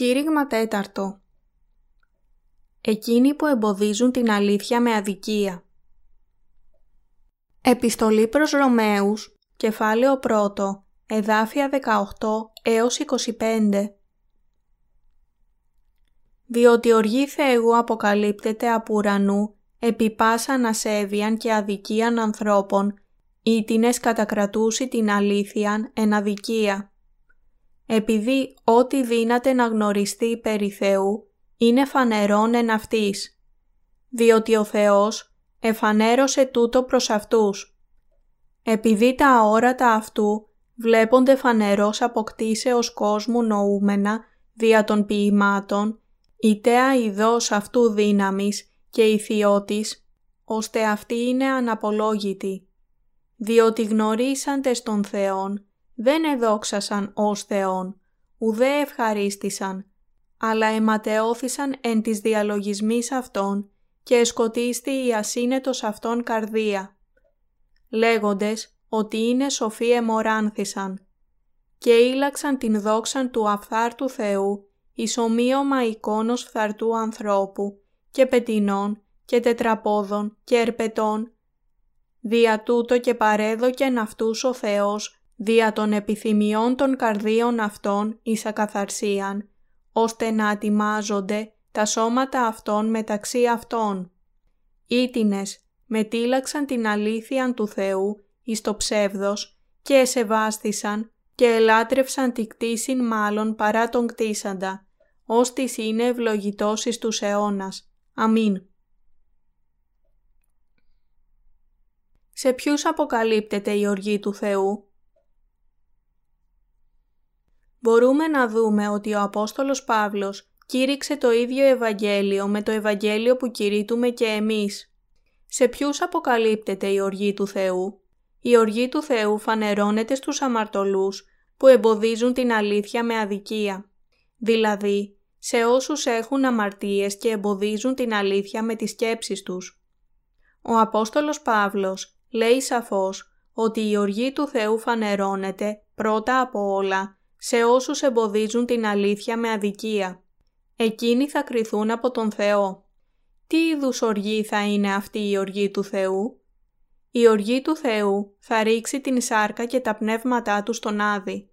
Κήρυγμα τέταρτο. Εκείνοι που εμποδίζουν την αλήθεια με αδικία. Επιστολή προς Ρωμαίους, κεφάλαιο 1, εδάφια 18 έως 25 Διότι οργή Θεού αποκαλύπτεται από ουρανού επί πάσα ανασέβιαν και αδικίαν ανθρώπων, ήτινες κατακρατούσει την αλήθειαν εν αδικία επειδή ό,τι δύναται να γνωριστεί περί Θεού είναι φανερόν εν αυτής, διότι ο Θεός εφανέρωσε τούτο προς αυτούς. Επειδή τα αόρατα αυτού βλέπονται φανερός αποκτήσεως κόσμου νοούμενα δια των ποιημάτων, η τέα ειδός αυτού δύναμης και ηθιώτης, ώστε αυτή είναι αναπολόγητη, διότι γνωρίσαντες τον Θεόν δεν εδόξασαν ως Θεόν, ουδέ ευχαρίστησαν, αλλά αιματεώθησαν εν της διαλογισμής αυτών και εσκοτίστη η ασύνετος αυτών καρδία, λέγοντες ότι είναι σοφοί εμοράνθησαν και ήλαξαν την δόξαν του αφθάρτου Θεού εις ομοίωμα εικόνος φθαρτού ανθρώπου και πετινών και τετραπόδων και ερπετών. Δια τούτο και παρέδοκεν αυτούς ο Θεός δια των επιθυμιών των καρδίων αυτών εις ακαθαρσίαν, ώστε να ατιμάζονται τα σώματα αυτών μεταξύ αυτών. Ήτινες μετήλαξαν την αλήθεια του Θεού εις το ψεύδος και εσεβάστησαν και ελάτρευσαν τη κτήσιν μάλλον παρά τον κτίσαντα, ως της είναι ευλογητός εις τους αιώνας. Αμήν. Σε ποιους αποκαλύπτεται η οργή του Θεού; Μπορούμε να δούμε ότι ο Απόστολος Παύλος κήρυξε το ίδιο Ευαγγέλιο με το Ευαγγέλιο που κηρύττουμε και εμείς. Σε ποιους αποκαλύπτεται η οργή του Θεού; Η οργή του Θεού φανερώνεται στους αμαρτωλούς που εμποδίζουν την αλήθεια με αδικία. Δηλαδή, σε όσους έχουν αμαρτίες και εμποδίζουν την αλήθεια με τις σκέψεις τους. Ο Απόστολος Παύλος λέει σαφώς ότι η οργή του Θεού φανερώνεται πρώτα από όλα σε όσους εμποδίζουν την αλήθεια με αδικία. Εκείνοι θα κριθούν από τον Θεό. Τι είδους οργή θα είναι αυτή η οργή του Θεού; Η οργή του Θεού θα ρίξει την σάρκα και τα πνεύματά του στον Άδη.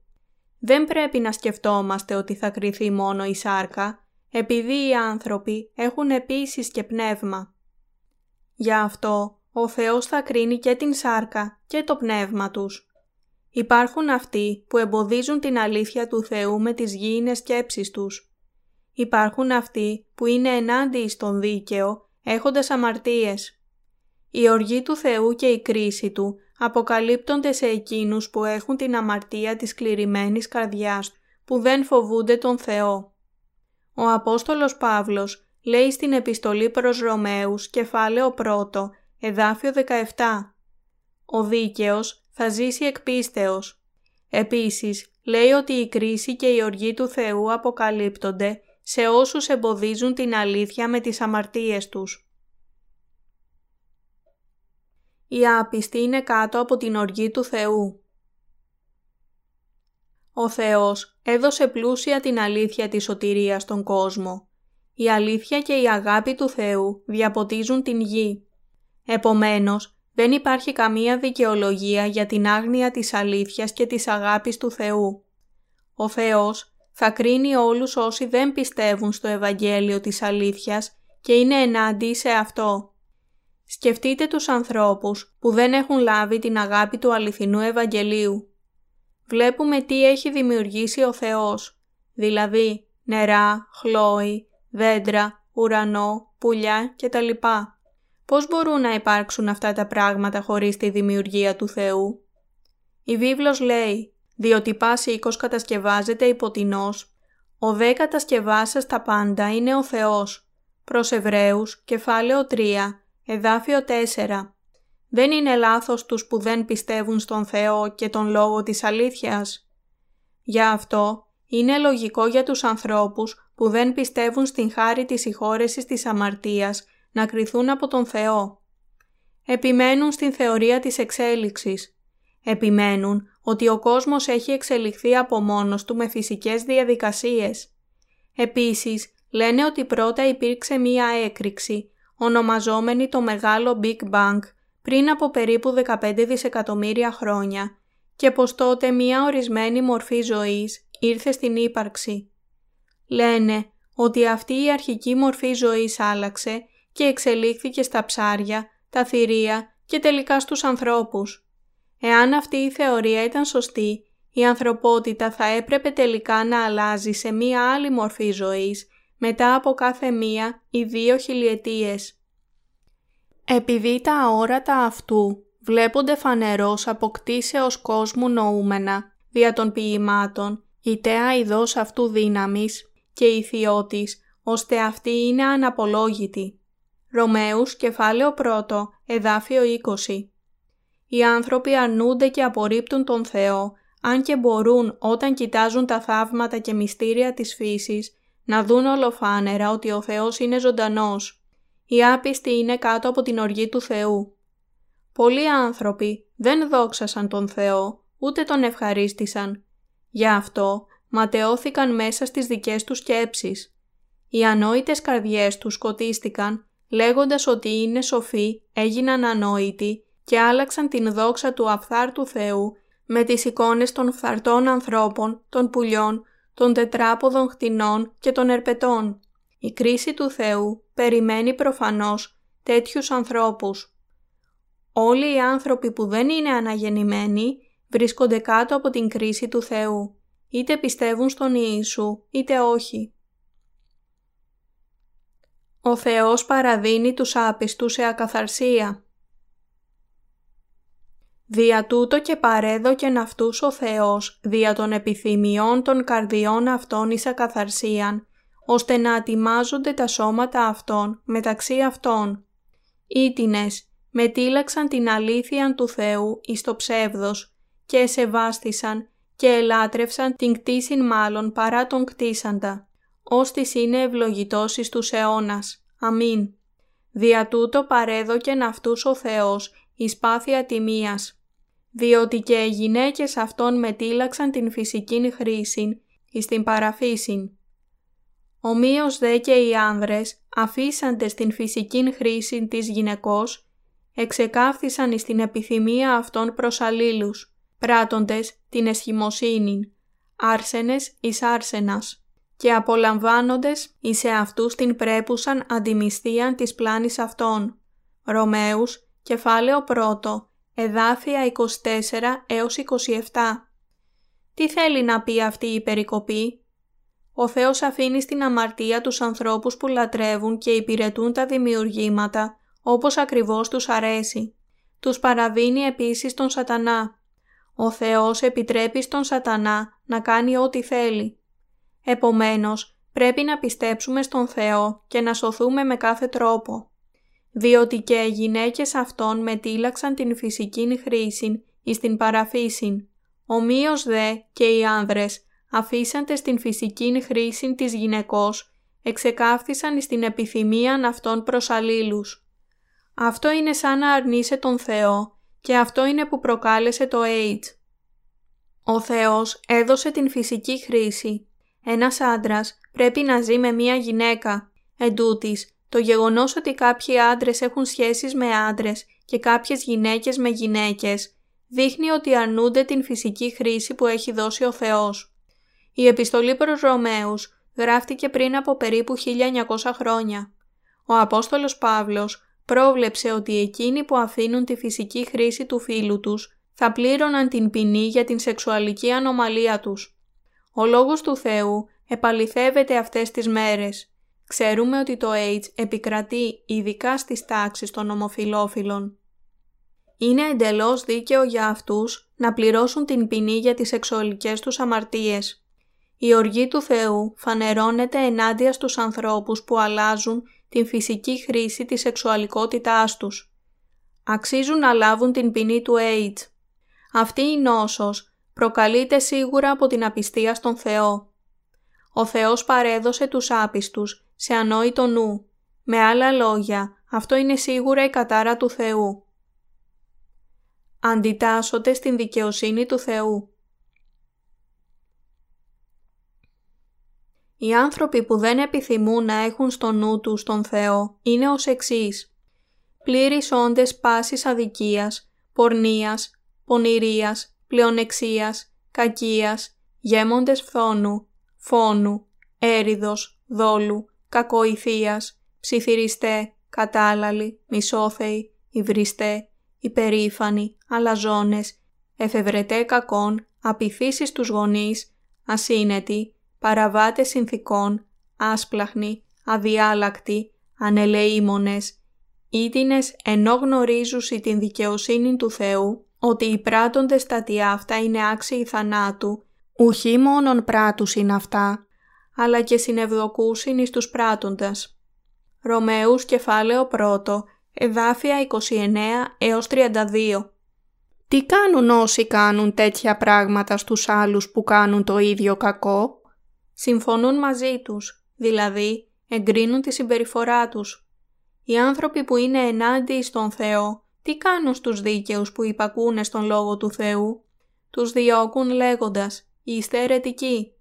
Δεν πρέπει να σκεφτόμαστε ότι θα κριθεί μόνο η σάρκα, επειδή οι άνθρωποι έχουν επίσης και πνεύμα. Γι' αυτό ο Θεός θα κρίνει και την σάρκα και το πνεύμα τους. Υπάρχουν αυτοί που εμποδίζουν την αλήθεια του Θεού με τις γήινες σκέψεις τους. Υπάρχουν αυτοί που είναι ενάντιοι στον δίκαιο, έχοντας αμαρτίες. Η οργή του Θεού και η κρίση Του αποκαλύπτονται σε εκείνους που έχουν την αμαρτία της κληρημένης καρδιάς, που δεν φοβούνται τον Θεό. Ο Απόστολος Παύλος λέει στην επιστολή προς Ρωμαίους, κεφάλαιο 1, εδάφιο 17 «Ο δίκαιος θα ζήσει εκ πίστεως. Επίσης, λέει ότι η κρίση και η οργή του Θεού αποκαλύπτονται σε όσους εμποδίζουν την αλήθεια με τις αμαρτίες τους. Η άπιστη είναι κάτω από την οργή του Θεού. Ο Θεός έδωσε πλούσια την αλήθεια της σωτηρίας στον κόσμο. Η αλήθεια και η αγάπη του Θεού διαποτίζουν την γη. Επομένως, δεν υπάρχει καμία δικαιολογία για την άγνοια της αλήθειας και της αγάπης του Θεού. Ο Θεός θα κρίνει όλους όσοι δεν πιστεύουν στο Ευαγγέλιο της αλήθειας και είναι ενάντια σε αυτό. Σκεφτείτε τους ανθρώπους που δεν έχουν λάβει την αγάπη του αληθινού Ευαγγελίου. Βλέπουμε τι έχει δημιουργήσει ο Θεός, δηλαδή νερά, χλώη, δέντρα, ουρανό, πουλιά κτλ. Πώς μπορούν να υπάρξουν αυτά τα πράγματα χωρίς τη δημιουργία του Θεού; Η βίβλος λέει «Διότι πάση οίκος κατασκευάζεται υποτινός, ος δε κατασκευάσας τα πάντα είναι ο Θεός». Προς Εβραίους, κεφάλαιο 3, εδάφιο 4. Δεν είναι λάθος τους που δεν πιστεύουν στον Θεό και τον λόγο της αλήθειας. Για αυτό είναι λογικό για τους ανθρώπους που δεν πιστεύουν στην χάρη της συγχώρεσης της αμαρτίας να κριθούν από τον Θεό. Επιμένουν στην θεωρία της εξέλιξης. Επιμένουν ότι ο κόσμος έχει εξελιχθεί από μόνος του με φυσικές διαδικασίες. Επίσης, λένε ότι πρώτα υπήρξε μία έκρηξη, ονομαζόμενη το Μεγάλο Big Bang, πριν από περίπου 15 δισεκατομμύρια χρόνια και πως τότε μία ορισμένη μορφή ζωής ήρθε στην ύπαρξη. Λένε ότι αυτή η αρχική μορφή ζωής άλλαξε και εξελίχθηκε στα ψάρια, τα θηρία και τελικά στους ανθρώπους. Εάν αυτή η θεωρία ήταν σωστή, η ανθρωπότητα θα έπρεπε τελικά να αλλάζει σε μία άλλη μορφή ζωής μετά από κάθε μία ή δύο χιλιετίες. Επειδή τα αόρατα αυτού βλέπονται φανερός από κτίσεως κόσμου νοούμενα δια των ποιημάτων, η τέα ειδός αυτού δύναμης και ηθιώτης, ώστε αυτή είναι αναπολόγητη. Ρωμαίους, κεφάλαιο 1, εδάφιο 20 Οι άνθρωποι αρνούνται και απορρίπτουν τον Θεό, αν και μπορούν όταν κοιτάζουν τα θαύματα και μυστήρια της φύσης, να δουν ολοφάνερα ότι ο Θεός είναι ζωντανός. Οι άπιστοι είναι κάτω από την οργή του Θεού. Πολλοί άνθρωποι δεν δόξασαν τον Θεό, ούτε τον ευχαρίστησαν. Γι' αυτό ματαιώθηκαν μέσα στις δικές τους σκέψεις. Οι ανόητες καρδιές τους σκοτίστηκαν, λέγοντας ότι είναι σοφοί, έγιναν ανόητοι και άλλαξαν την δόξα του αφθάρτου Θεού με τις εικόνες των φθαρτών ανθρώπων, των πουλιών, των τετράποδων χτινών και των ερπετών. Η κρίση του Θεού περιμένει προφανώς τέτοιους ανθρώπους. Όλοι οι άνθρωποι που δεν είναι αναγεννημένοι βρίσκονται κάτω από την κρίση του Θεού, είτε πιστεύουν στον Ιησού είτε όχι. Ο Θεός παραδίνει τους άπιστους σε ακαθαρσία. Δια τούτο και παρέδοκεν αυτούς ο Θεός, δια των επιθυμιών των καρδιών αυτών εις ακαθαρσίαν, ώστε να ατιμάζονται τα σώματα αυτών μεταξύ αυτών. Ήτινες, μετήλαξαν την αλήθεια του Θεού εις το ψεύδος και εσεβάστησαν και ελάτρευσαν την κτήσιν μάλλον παρά τον κτίσαντα, ώστις είναι ευλογητός εις τους αιώνας. Αμήν. Δια τούτο παρέδοκεν αυτούς ο Θεός εις πάθεια τιμίας, διότι και οι γυναίκες αυτών μετήλαξαν την φυσική χρήση εις την παραφύσιν. Ομοίως δε και οι άνδρες αφήσαντες την φυσική χρήση της γυναικός, εξεκάφθησαν εις την επιθυμία αυτών προς αλλήλους, πράττοντες την εσχημοσύνη, άρσενες εις άρσενας και απολαμβάνοντες εις σε αυτούς την πρέπουσαν αντιμισθίαν της πλάνης αυτών. Ρωμαίους, κεφάλαιο 1, εδάφια 24 έως 27. Τι θέλει να πει αυτή η περικοπή; Ο Θεός αφήνει στην αμαρτία τους ανθρώπους που λατρεύουν και υπηρετούν τα δημιουργήματα όπως ακριβώς τους αρέσει. Τους παραδίνει επίσης τον σατανά. Ο Θεός επιτρέπει στον σατανά να κάνει ό,τι θέλει. Επομένως, πρέπει να πιστέψουμε στον Θεό και να σωθούμε με κάθε τρόπο. Διότι και οι γυναίκες αυτών μετήλαξαν την φυσική χρήση εις την παραφύσιν. Ομοίως δε και οι άνδρες αφήσαντε στην φυσική χρήση της γυναικός, εξεκάφθησαν στην επιθυμία αυτών προς αλλήλους. Αυτό είναι σαν να αρνείσαι τον Θεό και αυτό είναι που προκάλεσε το AIDS. Ο Θεός έδωσε την φυσική χρήση. Ένας άντρας πρέπει να ζει με μία γυναίκα. Εν το γεγονός ότι κάποιοι άντρες έχουν σχέσεις με άντρες και κάποιες γυναίκες με γυναίκες δείχνει ότι αρνούνται την φυσική χρήση που έχει δώσει ο Θεός. Η επιστολή προς Ρωμαίους γράφτηκε πριν από περίπου 1900 χρόνια. Ο Απόστολος Παύλος πρόβλεψε ότι εκείνοι που αφήνουν τη φυσική χρήση του φίλου τους θα πλήρωναν την ποινή για την σεξουαλική ανομαλία τους. Ο Λόγος του Θεού επαληθεύεται αυτές τις μέρες. Ξέρουμε ότι το AIDS επικρατεί ειδικά στις τάξεις των ομοφιλόφιλων. Είναι εντελώς δίκαιο για αυτούς να πληρώσουν την ποινή για τις σεξουαλικές τους αμαρτίες. Η οργή του Θεού φανερώνεται ενάντια στους ανθρώπους που αλλάζουν την φυσική χρήση της σεξουαλικότητάς τους. Αξίζουν να λάβουν την ποινή του AIDS. Αυτή η νόσος προκαλείται σίγουρα από την απιστία στον Θεό. Ο Θεός παρέδωσε τους άπιστους σε ανόητο νου. Με άλλα λόγια, αυτό είναι σίγουρα η κατάρα του Θεού. Αντιτάσσονται στην δικαιοσύνη του Θεού. Οι άνθρωποι που δεν επιθυμούν να έχουν στο νου τους τον Θεό είναι ως εξής. Πλήρεις όντες πάσης αδικίας, πορνείας, πονηρίας, πλεονεξίας, κακίας, γέμοντες φθόνου, φόνου, έριδος, δόλου, κακοηθείας, ψιθυριστέ, κατάλαλοι, μισόθεοι, υβριστέ, υπερήφανοι, αλαζόνες, εφευρετέ κακών, απειθήσεις τους γονείς, ασύνετοι, παραβάτες συνθήκων, άσπλαχνοι, αδιάλακτοι, ανελεήμονες, ήτινες ενώ γνωρίζουσι την δικαιοσύνη του Θεού, ότι οι πράττοντες τα αυτά είναι άξιοι θανάτου, ουχή μόνον πράτους είναι αυτά, αλλά και συνευδοκούσιν εις τους πράττοντας. Ρωμαίους κεφάλαιο 1, εδάφια 29 έως 32 Τι κάνουν όσοι κάνουν τέτοια πράγματα στους άλλους που κάνουν το ίδιο κακό; Συμφωνούν μαζί τους, δηλαδή εγκρίνουν τη συμπεριφορά τους. Οι άνθρωποι που είναι ενάντιοι στον Θεό, τι κάνουν στους δίκαιους που υπακούνε στον Λόγο του Θεού; Τους διώκουν λέγοντας «Είστε αιρετικοί».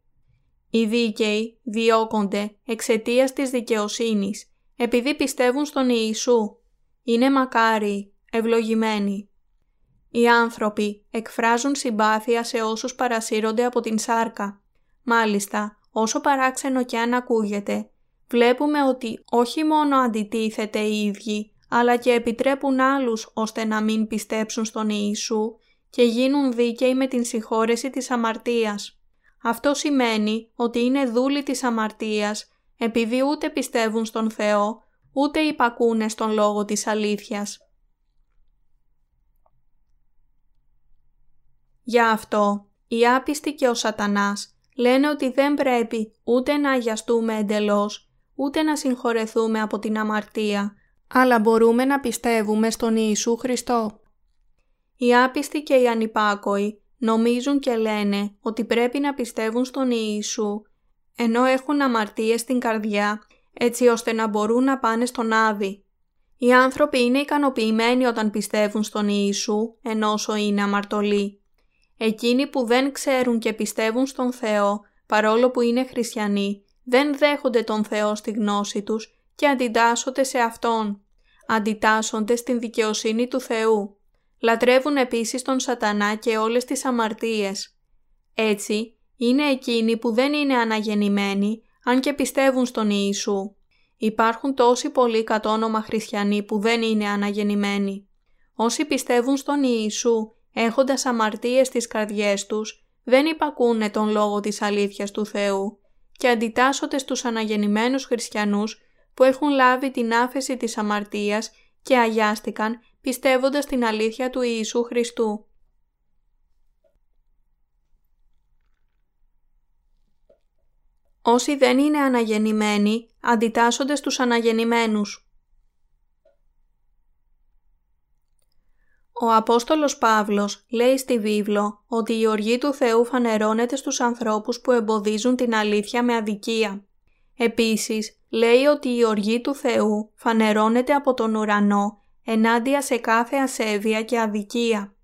Οι δίκαιοι διώκονται εξαιτίας της δικαιοσύνης, επειδή πιστεύουν στον Ιησού. Είναι μακάριοι, ευλογημένοι. Οι άνθρωποι εκφράζουν συμπάθεια σε όσους παρασύρονται από την σάρκα. Μάλιστα, όσο παράξενο και αν ακούγεται, βλέπουμε ότι όχι μόνο αντιτίθεται οι ίδιοι, αλλά και επιτρέπουν άλλους ώστε να μην πιστέψουν στον Ιησού και γίνουν δίκαιοι με την συγχώρεση της αμαρτίας. Αυτό σημαίνει ότι είναι δούλοι της αμαρτίας επειδή ούτε πιστεύουν στον Θεό, ούτε υπακούνε στον λόγο της αλήθειας. Γι' αυτό, οι άπιστοι και ο σατανάς λένε ότι δεν πρέπει ούτε να αγιαστούμε εντελώς, ούτε να συγχωρεθούμε από την αμαρτία, αλλά μπορούμε να πιστεύουμε στον Ιησού Χριστό. Οι άπιστοι και οι ανυπάκοοι νομίζουν και λένε ότι πρέπει να πιστεύουν στον Ιησού, ενώ έχουν αμαρτίες στην καρδιά, έτσι ώστε να μπορούν να πάνε στον Άδη. Οι άνθρωποι είναι ικανοποιημένοι όταν πιστεύουν στον Ιησού, ενώ όσο είναι αμαρτωλοί. Εκείνοι που δεν ξέρουν και πιστεύουν στον Θεό, παρόλο που είναι χριστιανοί, δεν δέχονται τον Θεό στη γνώση τους και αντιτάσσονται σε Αυτόν. Αντιτάσσονται στην δικαιοσύνη του Θεού. Λατρεύουν επίσης τον σατανά και όλες τις αμαρτίες. Έτσι, είναι εκείνοι που δεν είναι αναγεννημένοι, αν και πιστεύουν στον Ιησού. Υπάρχουν τόσοι πολλοί κατόνομα χριστιανοί που δεν είναι αναγεννημένοι. Όσοι πιστεύουν στον Ιησού, έχοντας αμαρτίες στις καρδιές τους, δεν υπακούνε τον λόγο της αλήθειας του Θεού και αντιτάσσονται στους αναγεννημένους χριστιανούς που έχουν λάβει την άφεση της αμαρτίας και αγιάστηκαν πιστεύοντας την αλήθεια του Ιησού Χριστού. Όσοι δεν είναι αναγεννημένοι, αντιτάσσονται στους αναγεννημένους. Ο Απόστολος Παύλος λέει στη βίβλο ότι η οργή του Θεού φανερώνεται στους ανθρώπους που εμποδίζουν την αλήθεια με αδικία. Επίσης, λέει ότι η οργή του Θεού φανερώνεται από τον ουρανό ενάντια σε κάθε ασέβεια και αδικία.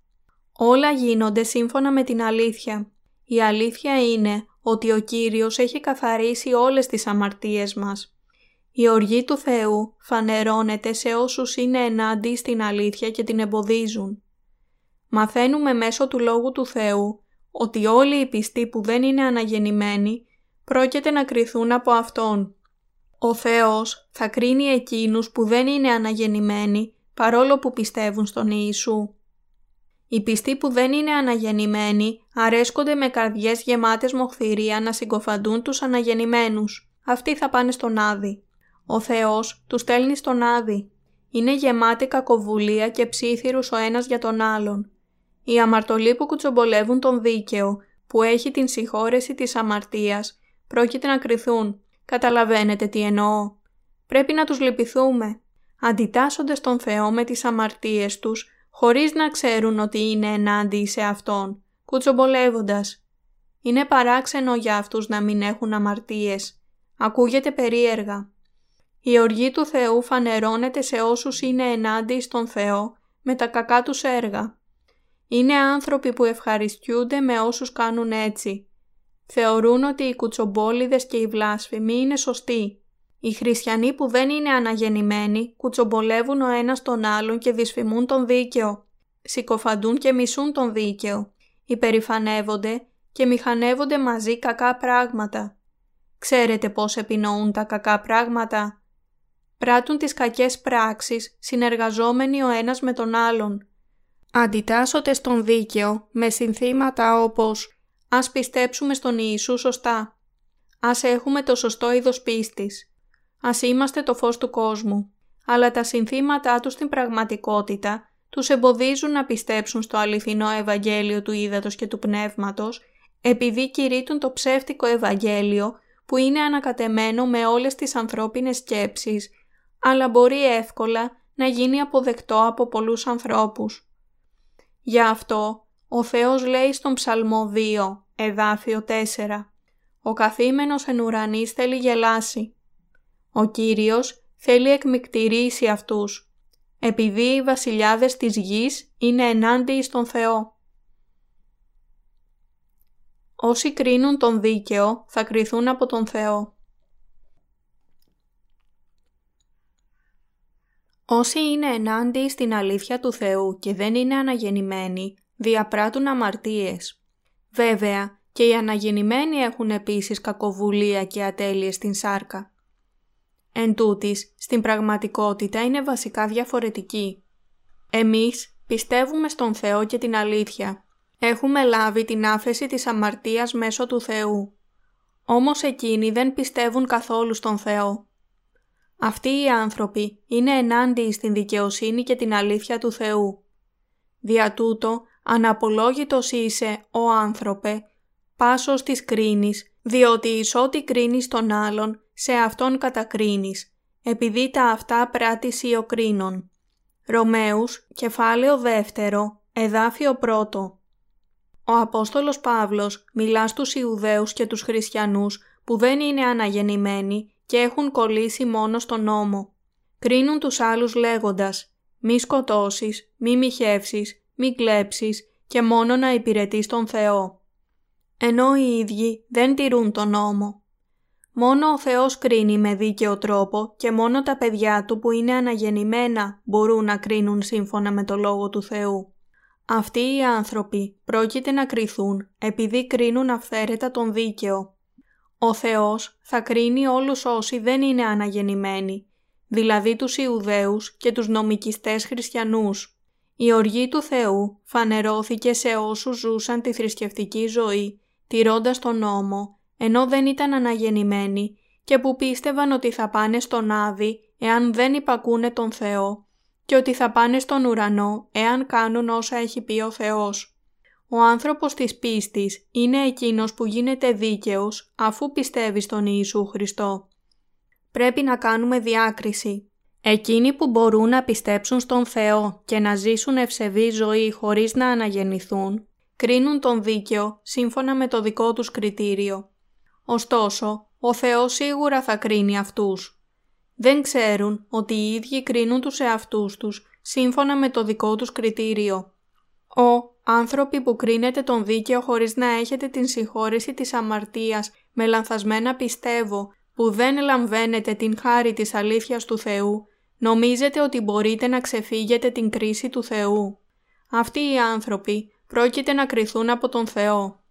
Όλα γίνονται σύμφωνα με την αλήθεια. Η αλήθεια είναι ότι ο Κύριος έχει καθαρίσει όλες τις αμαρτίες μας. Η οργή του Θεού φανερώνεται σε όσους είναι ενάντια στην αλήθεια και την εμποδίζουν. Μαθαίνουμε μέσω του Λόγου του Θεού ότι όλοι οι πιστοί που δεν είναι αναγεννημένοι πρόκειται να κριθούν από Αυτόν. Ο Θεός θα κρίνει εκείνους που δεν είναι αναγεννημένοι παρόλο που πιστεύουν στον Ιησού. Οι πιστοί που δεν είναι αναγεννημένοι αρέσκονται με καρδιές γεμάτες μοχθηρία να συγκοφαντούν τους αναγεννημένους. Αυτοί θα πάνε στον Άδη. Ο Θεός τους στέλνει στον Άδη. Είναι γεμάτοι κακοβουλία και ψήθυρους ο ένας για τον άλλον. Οι αμαρτωλοί που κουτσομπολεύουν τον δίκαιο, που έχει την συγχώρεση της αμαρτίας, πρόκειται να κρυθούν. Καταλαβαίνετε τι εννοώ. Πρέπει να τους λυπηθούμε. Αντιτάσσονται στον Θεό με τις αμαρτίες τους χωρίς να ξέρουν ότι είναι ενάντια σε Αυτόν, κουτσομπολεύοντας. Είναι παράξενο για αυτούς να μην έχουν αμαρτίες. Ακούγεται περίεργα. Η οργή του Θεού φανερώνεται σε όσους είναι ενάντια στον Θεό με τα κακά τους έργα. Είναι άνθρωποι που ευχαριστιούνται με όσους κάνουν έτσι. Θεωρούν ότι οι κουτσομπόλιδες και οι βλάσφημοι είναι σωστοί. Οι χριστιανοί που δεν είναι αναγεννημένοι κουτσομπολεύουν ο ένας τον άλλον και δυσφημούν τον δίκαιο. Συκοφαντούν και μισούν τον δίκαιο. Υπερηφανεύονται και μηχανεύονται μαζί κακά πράγματα. Ξέρετε πώς επινοούν τα κακά πράγματα; Πράττουν τις κακές πράξεις συνεργαζόμενοι ο ένας με τον άλλον. Αντιτάσσονται στον δίκαιο με συνθήματα όπως «Ας πιστέψουμε στον Ιησού σωστά», «Ας έχουμε το σωστό είδος πίστης», «Ας είμαστε το φως του κόσμου», αλλά τα συνθήματά τους στην πραγματικότητα τους εμποδίζουν να πιστέψουν στο αληθινό Ευαγγέλιο του Ήδατος και του Πνεύματος επειδή κηρύττουν το ψεύτικο Ευαγγέλιο που είναι ανακατεμένο με όλες τις ανθρώπινες σκέψεις, αλλά μπορεί εύκολα να γίνει αποδεκτό από πολλούς ανθρώπους. Γι' αυτό ο Θεός λέει στον Ψαλμό 2, εδάφιο 4 «Ο καθήμενος εν ουρανής θέλει γελάσει. Ο Κύριος θέλει εκμυκτηρήσει αυτούς, επειδή οι βασιλιάδες της γης είναι ενάντιοι στον Θεό. Όσοι κρίνουν τον δίκαιο θα κριθούν από τον Θεό. Όσοι είναι ενάντιοι στην αλήθεια του Θεού και δεν είναι αναγεννημένοι, διαπράττουν αμαρτίες. Βέβαια, και οι αναγεννημένοι έχουν επίσης κακοβουλία και ατέλειες στην σάρκα. Εν τούτης, στην πραγματικότητα είναι βασικά διαφορετική. Εμείς πιστεύουμε στον Θεό και την αλήθεια. Έχουμε λάβει την άφεση της αμαρτίας μέσω του Θεού. Όμως εκείνοι δεν πιστεύουν καθόλου στον Θεό. Αυτοί οι άνθρωποι είναι ενάντιοι στην δικαιοσύνη και την αλήθεια του Θεού. Δια τούτο, αναπολόγητος είσαι, ο άνθρωπε, πάσος της κρίνης, διότι εις ό,τι κρίνεις τον άλλον, σε αυτόν κατακρίνεις, επειδή τα αυτά πράττεις ο κρίνων. Ρωμαίους, κεφάλαιο δεύτερο, εδάφιο πρώτο. Ο Απόστολος Παύλος μιλά στους Ιουδαίους και τους Χριστιανούς που δεν είναι αναγεννημένοι και έχουν κολλήσει μόνο στον νόμο. Κρίνουν τους άλλους λέγοντας «Μη σκοτώσεις, μη μοιχεύσεις, μη κλέψεις και μόνο να υπηρετείς τον Θεό». Ενώ οι ίδιοι δεν τηρούν τον νόμο. Μόνο ο Θεός κρίνει με δίκαιο τρόπο και μόνο τα παιδιά Του που είναι αναγεννημένα μπορούν να κρίνουν σύμφωνα με το Λόγο του Θεού. Αυτοί οι άνθρωποι πρόκειται να κριθούν επειδή κρίνουν αυθαίρετα τον δίκαιο. Ο Θεός θα κρίνει όλους όσοι δεν είναι αναγεννημένοι, δηλαδή τους Ιουδαίους και τους νομικιστές χριστιανούς. Η οργή του Θεού φανερώθηκε σε όσους ζούσαν τη θρησκευτική ζωή, τηρώντας τον νόμο ενώ δεν ήταν αναγεννημένοι και που πίστευαν ότι θα πάνε στον Άδη εάν δεν υπακούνε τον Θεό και ότι θα πάνε στον ουρανό εάν κάνουν όσα έχει πει ο Θεός. Ο άνθρωπος της πίστης είναι εκείνος που γίνεται δίκαιος αφού πιστεύει στον Ιησού Χριστό. Πρέπει να κάνουμε διάκριση. Εκείνοι που μπορούν να πιστέψουν στον Θεό και να ζήσουν ευσεβή ζωή χωρίς να αναγεννηθούν, κρίνουν τον δίκαιο σύμφωνα με το δικό τους κριτήριο. Ωστόσο, ο Θεός σίγουρα θα κρίνει αυτούς. Δεν ξέρουν ότι οι ίδιοι κρίνουν τους εαυτούς τους σύμφωνα με το δικό τους κριτήριο. Ο άνθρωποι που κρίνετε τον δίκαιο χωρίς να έχετε την συγχώρεση της αμαρτίας με λανθασμένα πιστεύω που δεν λαμβαίνετε την χάρη της αλήθειας του Θεού, νομίζετε ότι μπορείτε να ξεφύγετε την κρίση του Θεού. Αυτοί οι άνθρωποι πρόκειται να κριθούν από τον Θεό.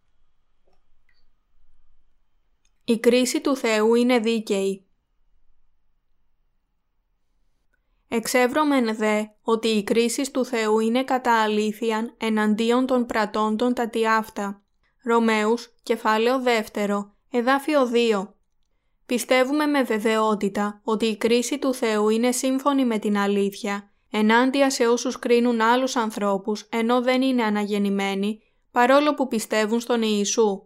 Η κρίση του Θεού είναι δίκαιη. Εξεύρωμεν δε ότι η κρίση του Θεού είναι κατά αλήθειαν εναντίον των πρατών των τατιάφτα. Ρωμαίους, κεφάλαιο 2, εδάφιο 2. Πιστεύουμε με βεβαιότητα ότι η κρίση του Θεού είναι σύμφωνη με την αλήθεια, ενάντια σε όσους κρίνουν άλλους ανθρώπους ενώ δεν είναι αναγεννημένοι, παρόλο που πιστεύουν στον Ιησού.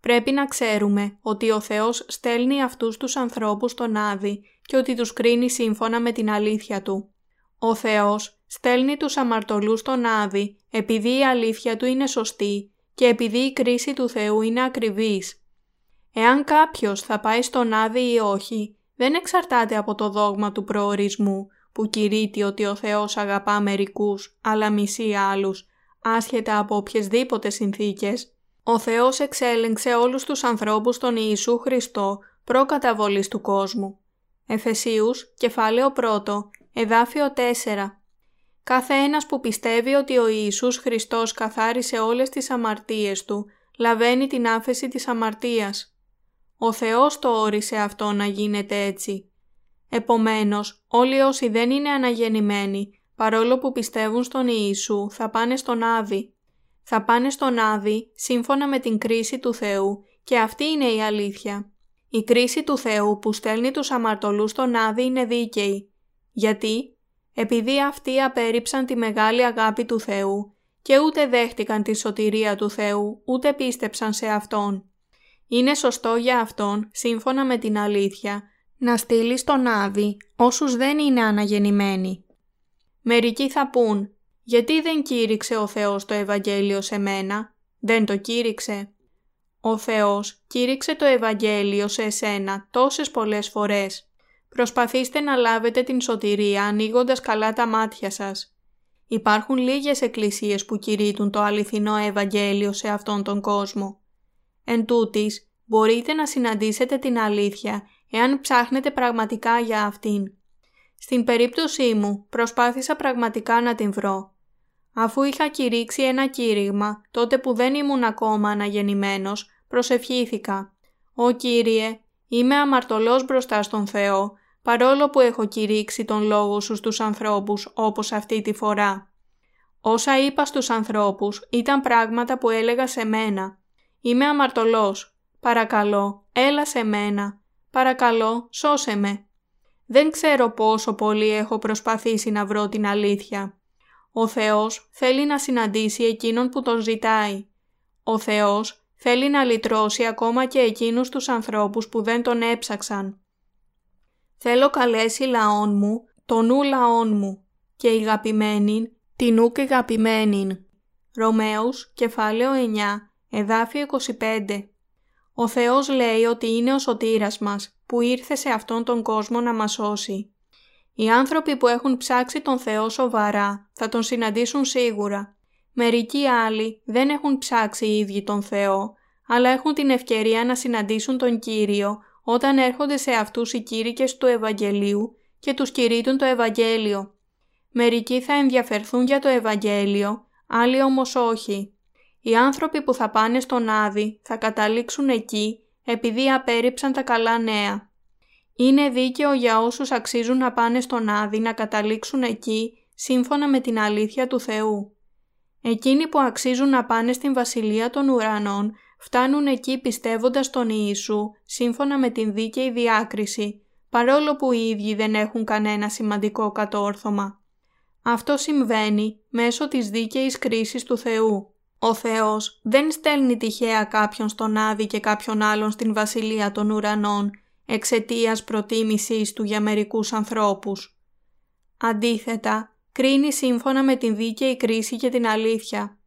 Πρέπει να ξέρουμε ότι ο Θεός στέλνει αυτούς τους ανθρώπους στον Άδη και ότι τους κρίνει σύμφωνα με την αλήθεια Του. Ο Θεός στέλνει τους αμαρτωλούς στον Άδη επειδή η αλήθεια Του είναι σωστή και επειδή η κρίση του Θεού είναι ακριβής. Εάν κάποιος θα πάει στον Άδη ή όχι, δεν εξαρτάται από το δόγμα του προορισμού που κηρύττει ότι ο Θεός αγαπά μερικούς αλλά μισεί άλλους, άσχετα από οποιασδήποτε συνθήκες Ο Θεός εξέλεγξε όλους τους ανθρώπους τον Ιησού Χριστό προκαταβολής του κόσμου. Εφεσίους, κεφάλαιο 1, εδάφιο 4. Κάθε ένας που πιστεύει ότι ο Ιησούς Χριστός καθάρισε όλες τις αμαρτίες του, λαβαίνει την άφεση της αμαρτίας. Ο Θεός το όρισε αυτό να γίνεται έτσι. Επομένως, όλοι όσοι δεν είναι αναγεννημένοι, παρόλο που πιστεύουν στον Ιησού, θα πάνε στον Άδη. Θα πάνε στον Άδη σύμφωνα με την κρίση του Θεού και αυτή είναι η αλήθεια. Η κρίση του Θεού που στέλνει τους αμαρτωλούς στον Άδη είναι δίκαιη. Γιατί; Επειδή αυτοί απέρριψαν τη μεγάλη αγάπη του Θεού και ούτε δέχτηκαν τη σωτηρία του Θεού, ούτε πίστεψαν σε Αυτόν. Είναι σωστό για Αυτόν, σύμφωνα με την αλήθεια, να στείλει στον Άδη όσους δεν είναι αναγεννημένοι. Μερικοί θα πούν «Γιατί δεν κήρυξε ο Θεός το Ευαγγέλιο σε μένα» «Δεν το κήρυξε» Ο Θεός κήρυξε το Ευαγγέλιο σε εσένα τόσες πολλές φορές. Προσπαθήστε να λάβετε την σωτηρία ανοίγοντας καλά τα μάτια σας. Υπάρχουν λίγες εκκλησίες που κηρύττουν το αληθινό Ευαγγέλιο σε αυτόν τον κόσμο. Εν τούτης, μπορείτε να συναντήσετε την αλήθεια εάν ψάχνετε πραγματικά για αυτήν. Στην περίπτωσή μου προσπάθησα πραγματικά να την βρω. Αφού είχα κηρύξει ένα κήρυγμα τότε που δεν ήμουν ακόμα αναγεννημένος, προσευχήθηκα. «Ω Κύριε, είμαι αμαρτωλός μπροστά στον Θεό, παρόλο που έχω κηρύξει τον λόγο σου στους ανθρώπους όπως αυτή τη φορά. Όσα είπα στους ανθρώπους ήταν πράγματα που έλεγα σε μένα. Είμαι αμαρτωλός. Παρακαλώ, έλα σε μένα. Παρακαλώ, σώσε με. Δεν ξέρω πόσο πολύ έχω προσπαθήσει να βρω την αλήθεια. Ο Θεός θέλει να συναντήσει εκείνον που τον ζητάει. Ο Θεός θέλει να λυτρώσει ακόμα και εκείνους τους ανθρώπους που δεν τον έψαξαν. Θέλω καλέσει λαόν μου, το νου λαόν μου, και η γαπημένη, την ου και γαπημένην. Ρωμαίους, κεφάλαιο 9, εδάφιο 25. Ο Θεός λέει ότι είναι ο σωτήρας μας, που ήρθε σε αυτόν τον κόσμο να μας σώσει. Οι άνθρωποι που έχουν ψάξει τον Θεό σοβαρά θα τον συναντήσουν σίγουρα. Μερικοί άλλοι δεν έχουν ψάξει οι ίδιοι τον Θεό, αλλά έχουν την ευκαιρία να συναντήσουν τον Κύριο όταν έρχονται σε αυτούς οι κήρυκες του Ευαγγελίου και τους κηρύττουν το Ευαγγέλιο. Μερικοί θα ενδιαφερθούν για το Ευαγγέλιο, άλλοι όμως όχι. Οι άνθρωποι που θα πάνε στον Άδη θα καταλήξουν εκεί επειδή απέρριψαν τα καλά νέα. Είναι δίκαιο για όσους αξίζουν να πάνε στον Άδη να καταλήξουν εκεί σύμφωνα με την αλήθεια του Θεού. Εκείνοι που αξίζουν να πάνε στην Βασιλεία των Ουρανών φτάνουν εκεί πιστεύοντας τον Ιησού σύμφωνα με την δίκαιη διάκριση, παρόλο που οι ίδιοι δεν έχουν κανένα σημαντικό κατόρθωμα. Αυτό συμβαίνει μέσω της δίκαιης κρίσης του Θεού. Ο Θεός δεν στέλνει τυχαία κάποιον στον Άδη και κάποιον άλλον στην Βασιλεία των Ουρανών εξαιτίας προτίμησής του για μερικούς ανθρώπους. Αντίθετα, κρίνει σύμφωνα με την δίκαιη κρίση και την αλήθεια.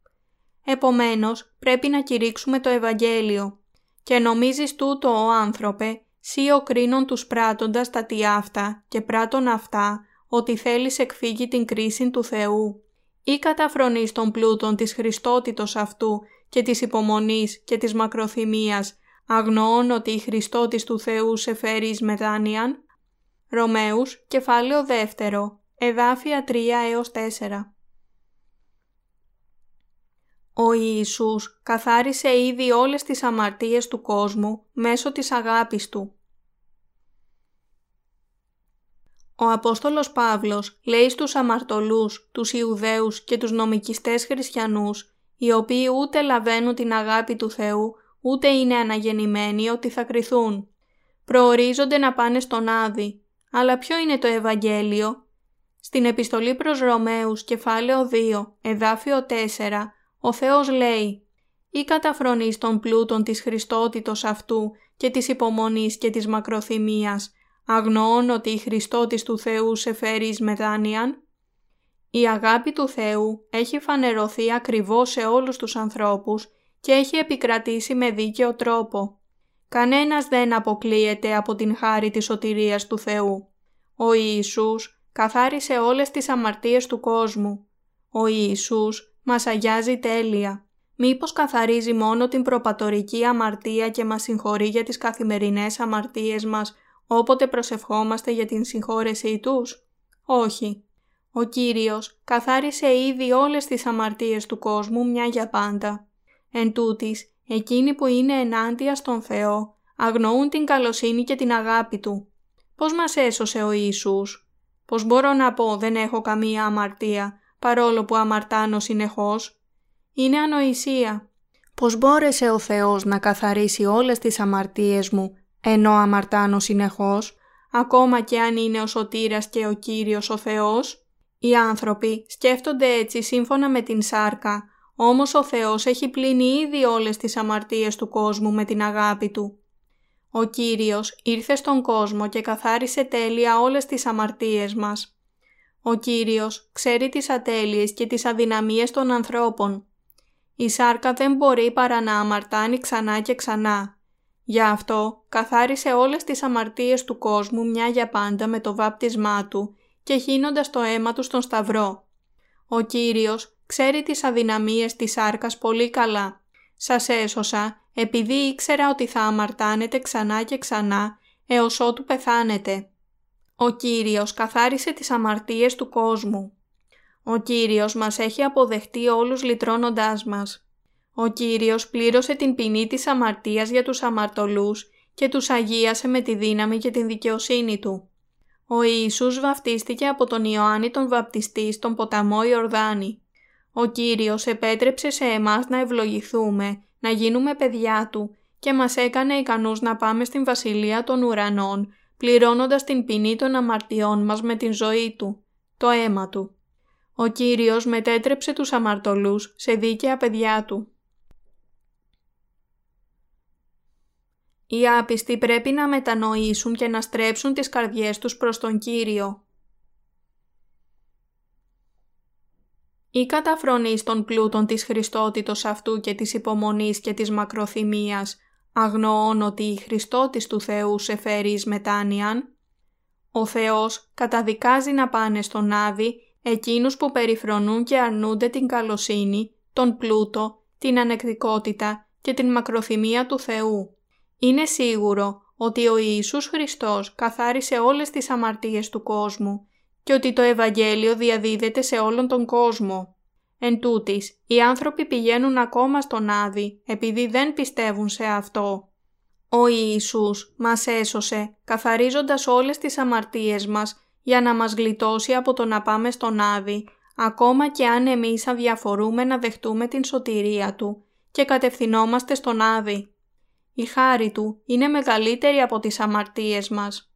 Επομένως, πρέπει να κηρύξουμε το Ευαγγέλιο. Και νομίζεις τούτο, ο άνθρωπε, σύ ο κρίνον τους πράττοντας τα τι αυτά και πράττων αυτά, ότι θέλεις εκφύγει την κρίση του Θεού ή καταφρονείς των πλούτων της χριστότητος αυτού και της υπομονής και της μακροθυμίας, αγνοών ότι η Χριστότης του Θεού σε φέρεις εις μετάνοιαν; Ρωμαίους, κεφάλαιο δεύτερο, εδάφια 3 έως 4. Ο Ιησούς καθάρισε ήδη όλες τις αμαρτίες του κόσμου μέσω της αγάπης Του. Ο Απόστολος Παύλος λέει στους αμαρτωλούς, τους Ιουδαίους και τους νομικιστές χριστιανούς, οι οποίοι ούτε λαβαίνουν την αγάπη του Θεού, ούτε είναι αναγεννημένοι ότι θα κριθούν. Προορίζονται να πάνε στον Άδη. Αλλά ποιο είναι το Ευαγγέλιο; Στην επιστολή προς Ρωμαίους, κεφάλαιο 2, εδάφιο 4, ο Θεός λέει «Ή καταφρονείς των πλούτων της Χριστότητος αυτού και της υπομονής και της μακροθυμίας, αγνοών ότι η Χριστότης του Θεού σε φέρεις εις μετάνοιαν; Η αγάπη του Θεού έχει φανερωθεί ακριβώς σε όλους τους ανθρώπους και έχει επικρατήσει με δίκαιο τρόπο. Κανένας δεν αποκλείεται από την χάρη της σωτηρίας του Θεού. Ο Ιησούς καθάρισε όλες τις αμαρτίες του κόσμου. Ο Ιησούς μας αγιάζει τέλεια. Μήπως καθαρίζει μόνο την προπατορική αμαρτία και μας συγχωρεί για τις καθημερινές αμαρτίες μας όποτε προσευχόμαστε για την συγχώρεσή τους. Όχι. Ο Κύριος καθάρισε ήδη όλες τις αμαρτίες του κόσμου μια για πάντα. Εν τούτης, εκείνοι που είναι ενάντια στον Θεό αγνοούν την καλοσύνη και την αγάπη Του. Πώς μας έσωσε ο Ιησούς; Πώς μπορώ να πω δεν έχω καμία αμαρτία παρόλο που αμαρτάνω συνεχώς. Είναι ανοησία. Πώς μπόρεσε ο Θεός να καθαρίσει όλες τις αμαρτίες μου ενώ αμαρτάνω συνεχώς, ακόμα και αν είναι ο Σωτήρας και ο Κύριος ο Θεός. Οι άνθρωποι σκέφτονται έτσι σύμφωνα με την σάρκα, όμως ο Θεός έχει πλύνει ήδη όλες τις αμαρτίες του κόσμου με την αγάπη Του. Ο Κύριος ήρθε στον κόσμο και καθάρισε τέλεια όλες τις αμαρτίες μας. Ο Κύριος ξέρει τις ατέλειες και τις αδυναμίες των ανθρώπων. Η σάρκα δεν μπορεί παρά να αμαρτάνει ξανά και ξανά. Γι' αυτό καθάρισε όλες τις αμαρτίες του κόσμου μια για πάντα με το βάπτισμά του και χύνοντας το αίμα του στον σταυρό. Ο Κύριος ξέρει τις αδυναμίες της σάρκας πολύ καλά. Σας έσωσα επειδή ήξερα ότι θα αμαρτάνετε ξανά και ξανά έως ότου πεθάνετε. Ο Κύριος καθάρισε τις αμαρτίες του κόσμου. Ο Κύριος μας έχει αποδεχτεί όλους λυτρώνοντάς μας. Ο Κύριος πλήρωσε την ποινή της αμαρτίας για τους αμαρτωλούς και τους αγίασε με τη δύναμη και την δικαιοσύνη Του. Ο Ιησούς βαφτίστηκε από τον Ιωάννη τον βαπτιστή στον ποταμό Ιορδάνη. Ο Κύριος επέτρεψε σε εμάς να ευλογηθούμε, να γίνουμε παιδιά Του και μας έκανε ικανούς να πάμε στην Βασιλεία των Ουρανών, πληρώνοντας την ποινή των αμαρτιών μας με την ζωή Του, το αίμα Του. Ο Κύριος μετέτρεψε τους αμαρτωλούς σε δίκαια παιδιά Του. Οι άπιστοι πρέπει να μετανοήσουν και να στρέψουν τις καρδιές τους προς τον Κύριο. Ή καταφρονείς των πλούτων της Χριστότητος αυτού και της υπομονής και της μακροθυμίας, αγνοών ότι η Χριστότης του Θεού σε φέρεις εις μετάνοιαν. Ο Θεός καταδικάζει να πάνε στον Άδη εκείνους που περιφρονούν και αρνούνται την καλοσύνη, τον πλούτο, την ανεκτικότητα και την μακροθυμία του Θεού. Είναι σίγουρο ότι ο Ιησούς Χριστός καθάρισε όλες τις αμαρτίες του κόσμου και ότι το Ευαγγέλιο διαδίδεται σε όλον τον κόσμο. Εν τούτης, οι άνθρωποι πηγαίνουν ακόμα στον Άδη επειδή δεν πιστεύουν σε αυτό. Ο Ιησούς μας έσωσε καθαρίζοντας όλες τις αμαρτίες μας για να μας γλιτώσει από το να πάμε στον Άδη, ακόμα και αν εμείς αδιαφορούμε να δεχτούμε την σωτηρία Του και κατευθυνόμαστε στον Άδη η χάρη Του είναι μεγαλύτερη από τις αμαρτίες μας.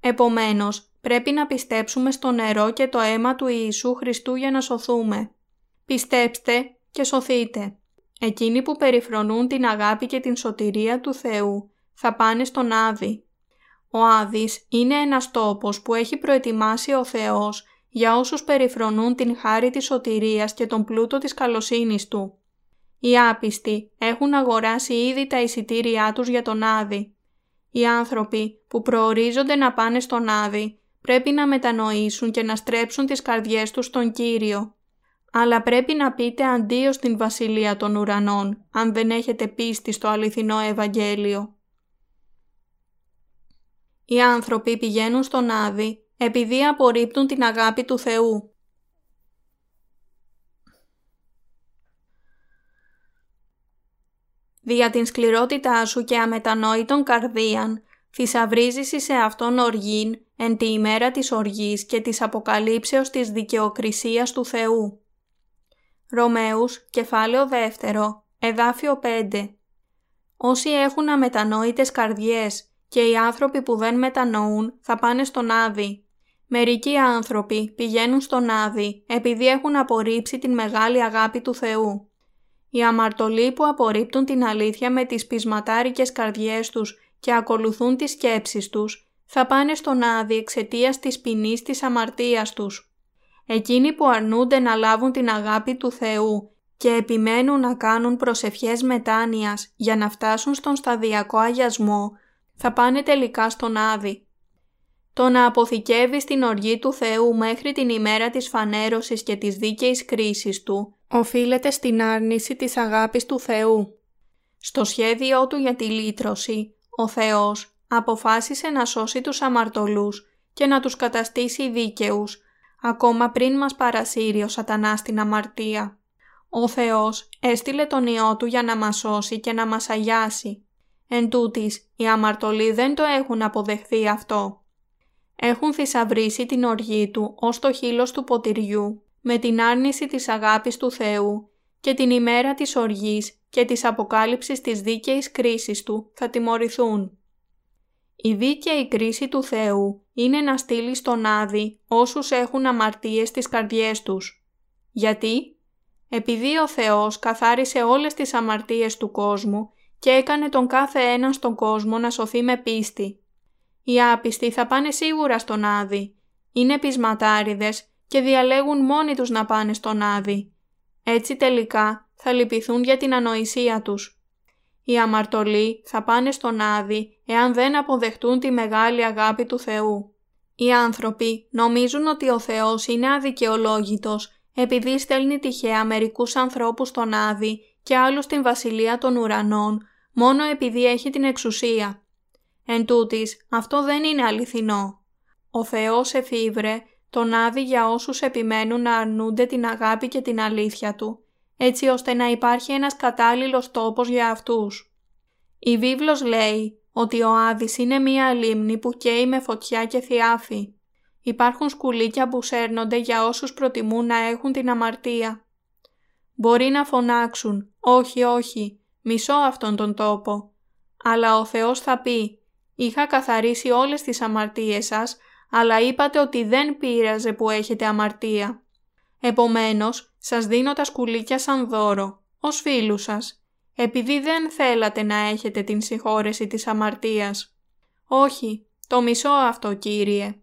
Επομένως, πρέπει να πιστέψουμε στο νερό και το αίμα του Ιησού Χριστού για να σωθούμε. Πιστέψτε και σωθείτε. Εκείνοι που περιφρονούν την αγάπη και την σωτηρία του Θεού θα πάνε στον Άδη. Ο Άδης είναι ένας τόπος που έχει προετοιμάσει ο Θεός για όσους περιφρονούν την χάρη της σωτηρίας και τον πλούτο της καλοσύνης Του. Οι άπιστοι έχουν αγοράσει ήδη τα εισιτήριά τους για τον Άδη. Οι άνθρωποι που προορίζονται να πάνε στον Άδη πρέπει να μετανοήσουν και να στρέψουν τις καρδιές τους στον Κύριο. Αλλά πρέπει να πείτε αντίο στην Βασιλεία των Ουρανών, αν δεν έχετε πίστη στο αληθινό Ευαγγέλιο. Οι άνθρωποι πηγαίνουν στον Άδη επειδή απορρίπτουν την αγάπη του Θεού. Δια την σκληρότητά σου και αμετανόητον καρδίαν, θησαυρίζεις σε αυτόν οργήν εν τη ημέρα της οργής και της αποκαλύψεως της δικαιοκρισίας του Θεού. Ρωμαίους, κεφάλαιο δεύτερο, εδάφιο 5 Όσοι έχουν αμετανόητες καρδιές και οι άνθρωποι που δεν μετανοούν θα πάνε στον Άδη. Μερικοί άνθρωποι πηγαίνουν στον Άδη επειδή έχουν απορρίψει την μεγάλη αγάπη του Θεού. Οι αμαρτωλοί που απορρίπτουν την αλήθεια με τις πεισματάρικες καρδιές τους και ακολουθούν τις σκέψεις τους, θα πάνε στον άδει εξαιτίας της ποινής της αμαρτίας τους. Εκείνοι που αρνούνται να λάβουν την αγάπη του Θεού και επιμένουν να κάνουν προσευχές μετάνοιας για να φτάσουν στον σταδιακό αγιασμό, θα πάνε τελικά στον άδει. Το να αποθηκεύει την οργή του Θεού μέχρι την ημέρα της φανέρωσης και της δίκαιης κρίσης Του οφείλεται στην άρνηση της αγάπης του Θεού. Στο σχέδιό Του για τη λύτρωση, ο Θεός αποφάσισε να σώσει τους αμαρτωλούς και να τους καταστήσει δίκαιους, ακόμα πριν μας παρασύρει ο σατανάς στην αμαρτία. Ο Θεός έστειλε τον Υιό Του για να μας σώσει και να μας αγιάσει. Εν τούτης, οι αμαρτωλοί δεν το έχουν αποδεχθεί αυτό. Έχουν θησαυρίσει την οργή Του ως το χείλος του ποτηριού με την άρνηση της αγάπης του Θεού και την ημέρα της οργής και της αποκάλυψης της δίκαιης κρίσης Του θα τιμωρηθούν. Η δίκαιη κρίση του Θεού είναι να στείλει στον Άδη όσους έχουν αμαρτίες στις καρδιές τους. Γιατί; Επειδή ο Θεός καθάρισε όλες τις αμαρτίες του κόσμου και έκανε τον κάθε έναν στον κόσμο να σωθεί με πίστη. Οι άπιστοι θα πάνε σίγουρα στον Άδη. Είναι πεισματάριδες και διαλέγουν μόνοι τους να πάνε στον Άδη. Έτσι τελικά θα λυπηθούν για την ανοησία τους. Οι αμαρτωλοί θα πάνε στον Άδη εάν δεν αποδεχτούν τη μεγάλη αγάπη του Θεού. Οι άνθρωποι νομίζουν ότι ο Θεός είναι αδικαιολόγητος επειδή στέλνει τυχαία μερικούς ανθρώπους στον Άδη και άλλους στην Βασιλεία των Ουρανών μόνο επειδή έχει την εξουσία. Εν τούτης, αυτό δεν είναι αληθινό. Ο Θεός εφήβρε τον Άδη για όσους επιμένουν να αρνούνται την αγάπη και την αλήθεια Του, έτσι ώστε να υπάρχει ένας κατάλληλος τόπος για αυτούς. Η βίβλος λέει ότι ο Άδης είναι μία λίμνη που καίει με φωτιά και θιάφη. Υπάρχουν σκουλίκια που σέρνονται για όσους προτιμούν να έχουν την αμαρτία. Μπορεί να φωνάξουν «Όχι, όχι, μισώ αυτόν τον τόπο». Αλλά ο Θεός θα πει «Είχα καθαρίσει όλες τις αμαρτίες σας αλλά είπατε ότι δεν πείραζε που έχετε αμαρτία. Επομένως, σας δίνω τα σκουλίκια σαν δώρο, ως φίλους σας, επειδή δεν θέλατε να έχετε την συγχώρεση της αμαρτίας. Όχι, το μισώ αυτό κύριε.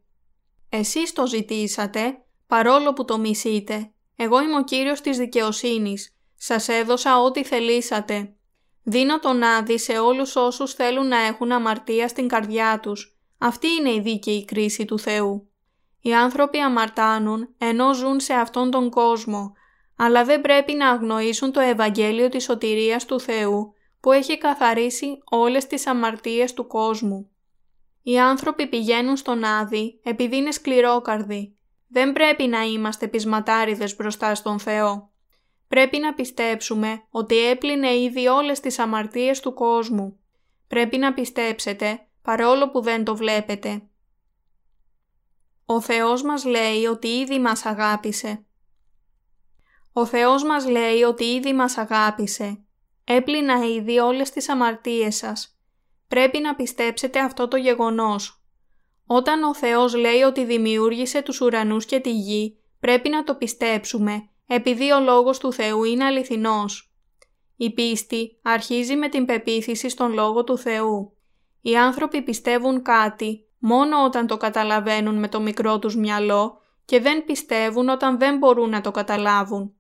Εσείς το ζητήσατε, παρόλο που το μισείτε. Εγώ είμαι ο κύριος της δικαιοσύνης. Σας έδωσα ό,τι θελήσατε. Δίνω τον άδει σε όλους όσους θέλουν να έχουν αμαρτία στην καρδιά τους αυτή είναι η δίκαιη κρίση του Θεού. Οι άνθρωποι αμαρτάνουν ενώ ζουν σε αυτόν τον κόσμο, αλλά δεν πρέπει να αγνοήσουν το Ευαγγέλιο της σωτηρίας του Θεού που έχει καθαρίσει όλες τις αμαρτίες του κόσμου. Οι άνθρωποι πηγαίνουν στον Άδη επειδή είναι σκληρόκαρδοι. Δεν πρέπει να είμαστε πεισματάριδες μπροστά στον Θεό. Πρέπει να πιστέψουμε ότι έπλυνε ήδη όλες τις αμαρτίες του κόσμου. Πρέπει να πιστέψετε παρόλο που δεν το βλέπετε. Ο Θεός μας λέει ότι ήδη μας αγάπησε. Ο Θεός μας λέει ότι ήδη μας αγάπησε. Έπλυνα ήδη όλες τις αμαρτίες σας. Πρέπει να πιστέψετε αυτό το γεγονός. Όταν ο Θεός λέει ότι δημιούργησε τους ουρανούς και τη γη, πρέπει να το πιστέψουμε, επειδή ο Λόγος του Θεού είναι αληθινός. Η πίστη αρχίζει με την πεποίθηση στον Λόγο του Θεού. Οι άνθρωποι πιστεύουν κάτι μόνο όταν το καταλαβαίνουν με το μικρό τους μυαλό και δεν πιστεύουν όταν δεν μπορούν να το καταλάβουν.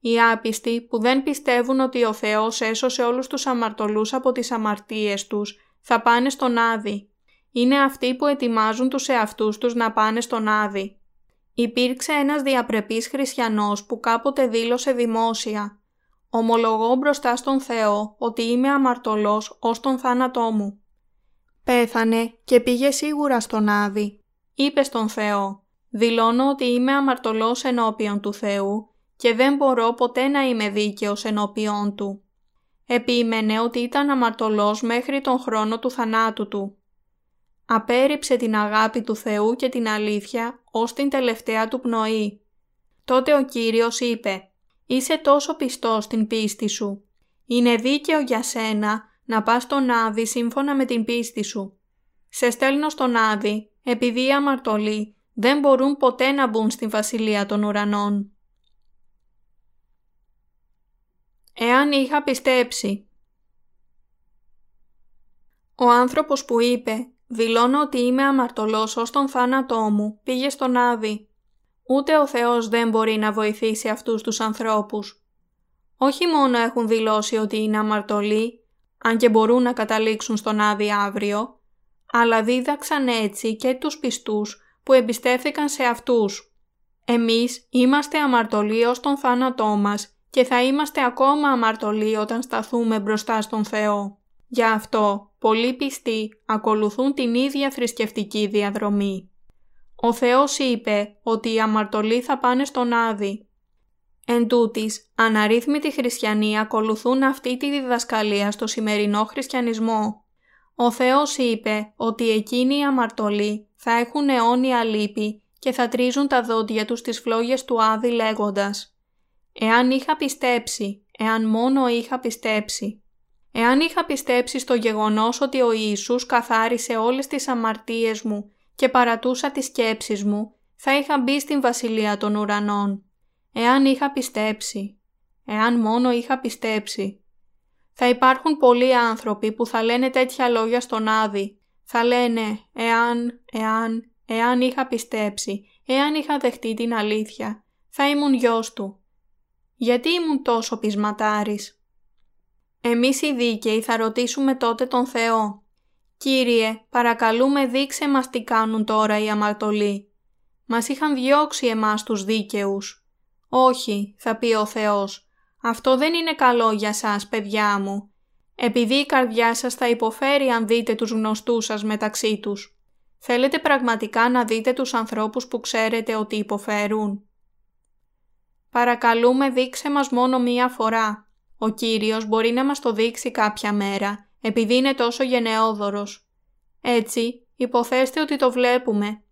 Οι άπιστοι που δεν πιστεύουν ότι ο Θεός έσωσε όλους τους αμαρτωλούς από τις αμαρτίες τους θα πάνε στον Άδη. Είναι αυτοί που ετοιμάζουν τους εαυτούς τους να πάνε στον Άδη. Υπήρξε ένας διαπρεπής χριστιανός που κάποτε δήλωσε δημόσια «Ομολογώ μπροστά στον Θεό ότι είμαι αμαρτωλός ως τον θάνατό μου». Πέθανε και πήγε σίγουρα στον Άδη. Είπε στον Θεό «Δηλώνω ότι είμαι αμαρτωλός ενώπιον του Θεού και δεν μπορώ ποτέ να είμαι δίκαιος ενώπιον Του». Επίμενε ότι ήταν αμαρτωλός μέχρι τον χρόνο του θανάτου του. Απέριψε την αγάπη του Θεού και την αλήθεια ως την τελευταία του πνοή. Τότε ο Κύριος είπε «Είσαι τόσο πιστός στην πίστη σου. Είναι δίκαιο για σένα να πας στον Άδη σύμφωνα με την πίστη σου. Σε στέλνω στον Άδη, επειδή οι αμαρτωλοί δεν μπορούν ποτέ να μπουν στην Βασιλεία των Ουρανών. Εάν είχα πιστέψει. Ο άνθρωπος που είπε «Δηλώνω ότι είμαι αμαρτωλός ως τον θάνατό μου» πήγε στον Άδη. Ούτε ο Θεός δεν μπορεί να βοηθήσει αυτούς τους ανθρώπους. Όχι μόνο έχουν δηλώσει ότι είναι αμαρτωλοί, αν και μπορούν να καταλήξουν στον Άδη αύριο, αλλά δίδαξαν έτσι και τους πιστούς που εμπιστεύθηκαν σε αυτούς. Εμείς είμαστε αμαρτωλοί ως τον θάνατό μας και θα είμαστε ακόμα αμαρτωλοί όταν σταθούμε μπροστά στον Θεό. Γι' αυτό πολλοί πιστοί ακολουθούν την ίδια θρησκευτική διαδρομή. Ο Θεός είπε ότι οι αμαρτωλοί θα πάνε στον Άδη. Εν τούτης, αναρρύθμιτοι χριστιανοί ακολουθούν αυτή τη διδασκαλία στο σημερινό χριστιανισμό. Ο Θεός είπε ότι εκείνοι οι αμαρτωλοί θα έχουν αιώνια λύπη και θα τρίζουν τα δόντια τους στις φλόγες του Άδη λέγοντας «Εάν είχα πιστέψει, εάν μόνο είχα πιστέψει». Εάν είχα πιστέψει στο γεγονός ότι ο Ιησούς καθάρισε όλες τις αμαρτίες μου και παρατούσα τις σκέψεις μου, θα είχα μπει στην Βασιλεία των Ουρανών. Εάν είχα πιστέψει, εάν μόνο είχα πιστέψει. Θα υπάρχουν πολλοί άνθρωποι που θα λένε τέτοια λόγια στον Άδη. Θα λένε «εάν, εάν, εάν είχα πιστέψει, εάν είχα δεχτεί την αλήθεια, θα ήμουν γιος του». Γιατί ήμουν τόσο πεισματάρης; Εμείς οι δίκαιοι θα ρωτήσουμε τότε τον Θεό «Κύριε, παρακαλούμε δείξε μας τι κάνουν τώρα οι αμαρτωλοί. Μας είχαν διώξει εμάς τους δίκαιους». «Όχι», θα πει ο Θεός, «αυτό δεν είναι καλό για σας, παιδιά μου, επειδή η καρδιά σας θα υποφέρει αν δείτε τους γνωστούς σας μεταξύ τους. Θέλετε πραγματικά να δείτε τους ανθρώπους που ξέρετε ότι υποφέρουν. Παρακαλούμε δείξε μας μόνο μία φορά. Ο Κύριος μπορεί να μας το δείξει κάποια μέρα επειδή είναι τόσο γενναιόδωρος. Έτσι, υποθέστε ότι το βλέπουμε.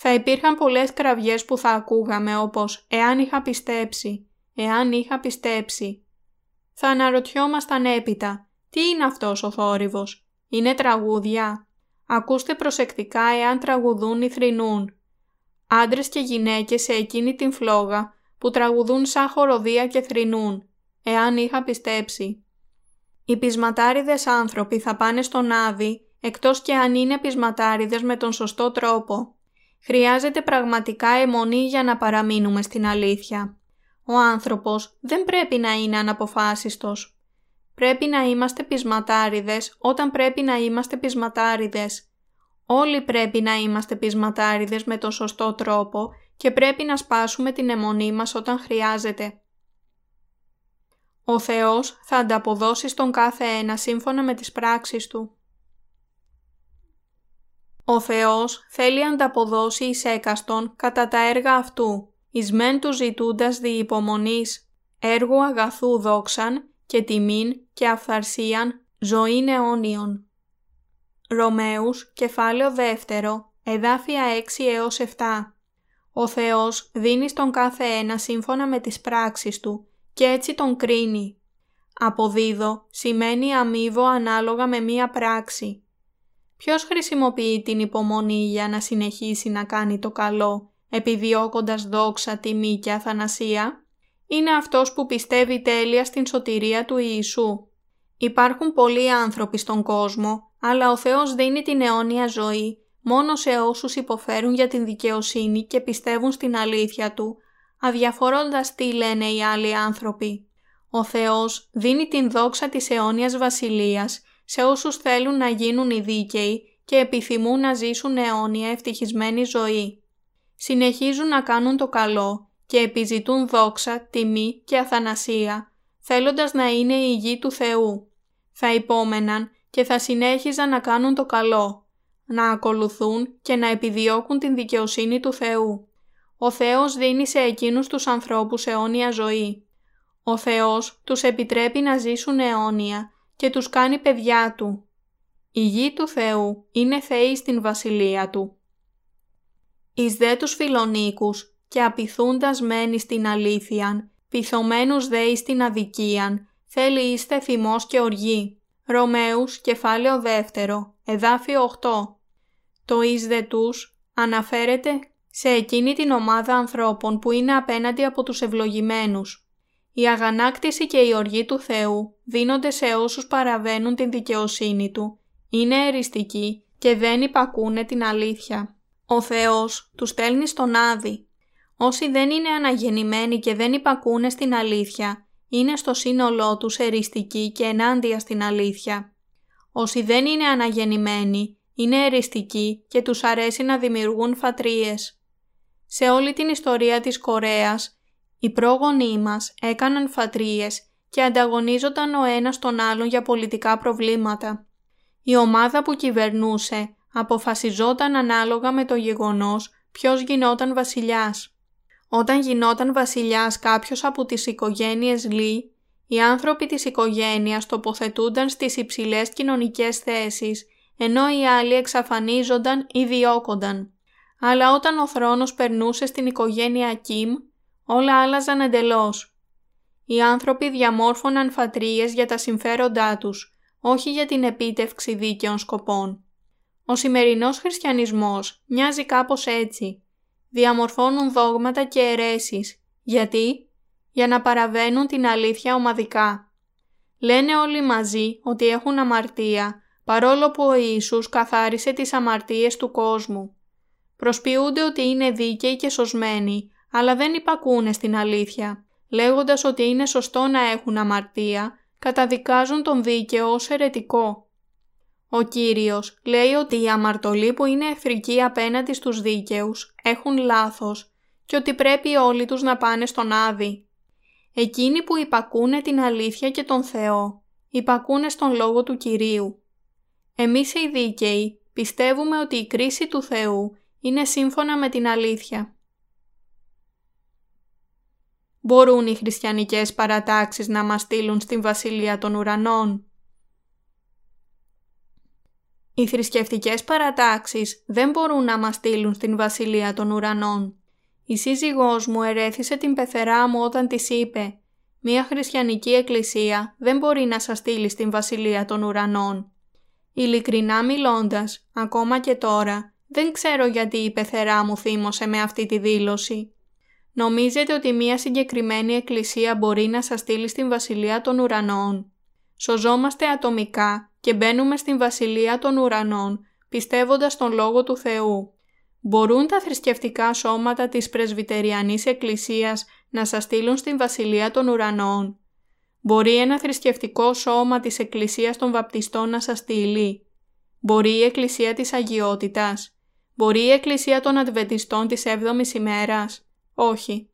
Θα υπήρχαν πολλές κραυγές που θα ακούγαμε όπως «εάν είχα πιστέψει», «εάν είχα πιστέψει». Θα αναρωτιόμασταν έπειτα «τι είναι αυτός ο θόρυβος» «είναι τραγούδια» Ακούστε προσεκτικά εάν τραγουδούν ή θρηνούν. Άντρες και γυναίκες σε εκείνη την φλόγα που τραγουδούν σαν χοροδία και θρηνούν, εάν είχα πιστέψει. Οι πεισματάριδες άνθρωποι θα πάνε στον Άδη εκτός και αν είναι πεισματάριδες με τον σωστό τρόπο. Χρειάζεται πραγματικά αιμονή για να παραμείνουμε στην αλήθεια. Ο άνθρωπος δεν πρέπει να είναι αναποφάσιστος. Πρέπει να είμαστε πεισματάριδες όταν πρέπει να είμαστε πεισματάριδες. Όλοι πρέπει να είμαστε πεισματάριδες με τον σωστό τρόπο και πρέπει να σπάσουμε την αιμονή μας όταν χρειάζεται. Ο Θεός θα ανταποδώσει στον κάθε ένα σύμφωνα με τις πράξεις Του. Ο Θεός θέλει ανταποδώσει εις έκαστον κατά τα έργα Αυτού, εις μεν του ζητούντας δι υπομονής, έργου αγαθού δόξαν και τιμήν και αυθαρσίαν ζωήν αιώνιον. Ρωμαίους, κεφάλαιο δεύτερο, εδάφια 6 έως 7. Ο Θεός δίνει στον κάθε ένα σύμφωνα με τις πράξεις Του και έτσι τον κρίνει. Αποδίδω σημαίνει αμείβω ανάλογα με μία πράξη. Ποιος χρησιμοποιεί την υπομονή για να συνεχίσει να κάνει το καλό, επιδιώκοντας δόξα, τιμή και αθανασία; Είναι αυτός που πιστεύει τέλεια στην σωτηρία του Ιησού. Υπάρχουν πολλοί άνθρωποι στον κόσμο, αλλά ο Θεός δίνει την αιώνια ζωή μόνο σε όσους υποφέρουν για την δικαιοσύνη και πιστεύουν στην αλήθεια Του, αδιαφορώντας τι λένε οι άλλοι άνθρωποι. Ο Θεός δίνει την δόξα της αιώνιας βασιλείας σε όσους θέλουν να γίνουν οι δίκαιοι και επιθυμούν να ζήσουν αιώνια ευτυχισμένη ζωή. Συνεχίζουν να κάνουν το καλό και επιζητούν δόξα, τιμή και αθανασία, θέλοντας να είναι η γη του Θεού. Θα υπόμεναν και θα συνέχιζαν να κάνουν το καλό, να ακολουθούν και να επιδιώκουν την δικαιοσύνη του Θεού. Ο Θεός δίνει σε εκείνους τους ανθρώπους αιώνια ζωή. Ο Θεός τους επιτρέπει να ζήσουν αιώνια και τους κάνει παιδιά Του. Η γη του Θεού είναι θεή στην βασιλεία Του. Εις δε τους φιλονίκους και απειθούντας μένει στην αλήθειαν, πειθωμένους δε εις την αδικίαν, θέλει είστε θυμός και οργή. Ρωμαίους, κεφάλαιο δεύτερο, εδάφιο 8. Το εις δε τους αναφέρεται σε εκείνη την ομάδα ανθρώπων που είναι απέναντι από τους ευλογημένους. Η αγανάκτηση και η οργή του Θεού δίνονται σε όσους παραβαίνουν την δικαιοσύνη Του, είναι εριστικοί και δεν υπακούνε την αλήθεια. Ο Θεός τους στέλνει στον Άδη. Όσοι δεν είναι αναγεννημένοι και δεν υπακούνε στην αλήθεια, είναι στο σύνολό τους εριστικοί και ενάντια στην αλήθεια. Όσοι δεν είναι αναγεννημένοι, είναι εριστικοί και τους αρέσει να δημιουργούν φατρίες. Σε όλη την ιστορία της Κορέας, Οι πρόγονοί μας έκαναν φατρίες και ανταγωνίζονταν ο ένας τον άλλον για πολιτικά προβλήματα. Η ομάδα που κυβερνούσε αποφασιζόταν ανάλογα με το γεγονός ποιος γινόταν βασιλιάς. Όταν γινόταν βασιλιάς κάποιος από τις οικογένειες Λί, οι άνθρωποι της οικογένειας τοποθετούνταν στις υψηλές κοινωνικές θέσεις, ενώ οι άλλοι εξαφανίζονταν ή διώκονταν. Αλλά όταν ο θρόνος περνούσε στην οικογένεια Κιμ, όλα άλλαζαν εντελώς. Οι άνθρωποι διαμόρφωναν φατρίες για τα συμφέροντά τους, όχι για την επίτευξη δίκαιων σκοπών. Ο σημερινός χριστιανισμός μοιάζει κάπως έτσι. Διαμορφώνουν δόγματα και αιρέσεις. Γιατί; Για να παραβαίνουν την αλήθεια ομαδικά. Λένε όλοι μαζί ότι έχουν αμαρτία, παρόλο που ο Ιησούς καθάρισε τις αμαρτίες του κόσμου. Προσποιούνται ότι είναι δίκαιοι και σωσμένοι, αλλά δεν υπακούνε στην αλήθεια. Λέγοντας ότι είναι σωστό να έχουν αμαρτία, καταδικάζουν τον δίκαιο ως αιρετικό. Ο Κύριος λέει ότι οι αμαρτωλοί που είναι εχθρικοί απέναντι στους δίκαιους έχουν λάθος και ότι πρέπει όλοι τους να πάνε στον Άδη. Εκείνοι που υπακούνε την αλήθεια και τον Θεό, υπακούνε στον Λόγο του Κυρίου. Εμείς οι δίκαιοι πιστεύουμε ότι η κρίση του Θεού είναι σύμφωνα με την αλήθεια. Μπορούν οι χριστιανικές παρατάξεις να μας στείλουν στην Βασιλεία των Ουρανών; Οι θρησκευτικές παρατάξεις δεν μπορούν να μας στείλουν στην Βασιλεία των Ουρανών. Η σύζυγός μου ερέθησε την πεθερά μου όταν της είπε «Μία χριστιανική εκκλησία δεν μπορεί να σας στείλει στην Βασιλεία των Ουρανών». Ειλικρινά μιλώντας, ακόμα και τώρα, δεν ξέρω γιατί η πεθερά μου θύμωσε με αυτή τη δήλωση. Νομίζετε ότι μία συγκεκριμένη εκκλησία μπορεί να σας στείλει στην Βασιλεία των Ουρανών; Σωζόμαστε ατομικά και μπαίνουμε στην Βασιλεία των Ουρανών πιστεύοντας τον Λόγο του Θεού. Μπορούν τα θρησκευτικά σώματα της Πρεσβυτεριανής Εκκλησίας να σας στείλουν στην Βασιλεία των Ουρανών; Μπορεί ένα θρησκευτικό σώμα της Εκκλησίας των Βαπτιστών να σας στείλει; Μπορεί η Εκκλησία της Αγιότητας; Μπορεί η Εκκλησία των Αδβεντιστών της 7ης ημέρας; Όχι.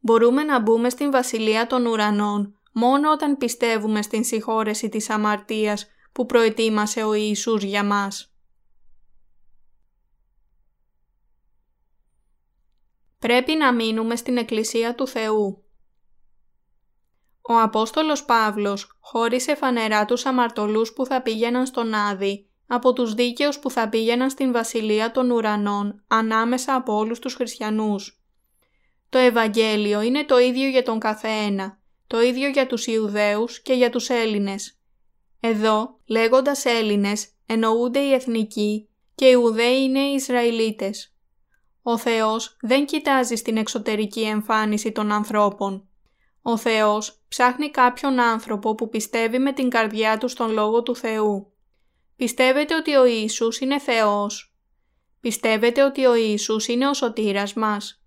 Μπορούμε να μπούμε στην Βασιλεία των Ουρανών μόνο όταν πιστεύουμε στην συγχώρεση της αμαρτίας που προετοίμασε ο Ιησούς για μας. Πρέπει να μείνουμε στην Εκκλησία του Θεού. Ο Απόστολος Παύλος χώρισε φανερά τους αμαρτωλούς που θα πήγαιναν στον Άδη από τους δίκαιους που θα πήγαιναν στην Βασιλεία των Ουρανών ανάμεσα από όλους τους χριστιανούς. Το Ευαγγέλιο είναι το ίδιο για τον καθένα, το ίδιο για τους Ιουδαίους και για τους Έλληνες. Εδώ, λέγοντας Έλληνες, εννοούνται οι εθνικοί και οι Ιουδαίοι είναι οι Ισραηλίτες. Ο Θεός δεν κοιτάζει στην εξωτερική εμφάνιση των ανθρώπων. Ο Θεός ψάχνει κάποιον άνθρωπο που πιστεύει με την καρδιά του στον Λόγο του Θεού. Πιστεύετε ότι ο Ιησούς είναι Θεός; Πιστεύετε ότι ο Ιησούς είναι ο σωτήρας μας;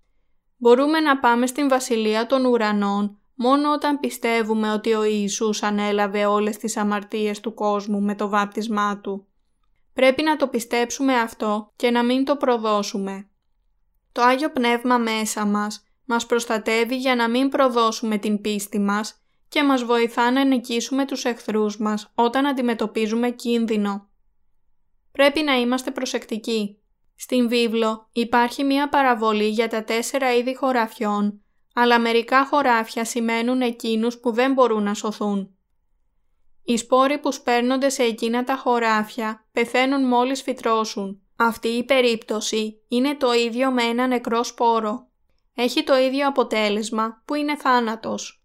Μπορούμε να πάμε στην Βασιλεία των Ουρανών μόνο όταν πιστεύουμε ότι ο Ιησούς ανέλαβε όλες τις αμαρτίες του κόσμου με το βάπτισμά Του. Πρέπει να το πιστέψουμε αυτό και να μην το προδώσουμε. Το Άγιο Πνεύμα μέσα μας μας προστατεύει για να μην προδώσουμε την πίστη μας και μας βοηθά να νικήσουμε τους εχθρούς μας όταν αντιμετωπίζουμε κίνδυνο. Πρέπει να είμαστε προσεκτικοί. Στην βίβλο υπάρχει μία παραβολή για τα τέσσερα είδη χωραφιών αλλά μερικά χωράφια σημαίνουν εκείνους που δεν μπορούν να σωθούν. Οι σπόροι που σπέρνονται σε εκείνα τα χωράφια πεθαίνουν μόλις φυτρώσουν. Αυτή η περίπτωση είναι το ίδιο με ένα νεκρό σπόρο. Έχει το ίδιο αποτέλεσμα που είναι θάνατος.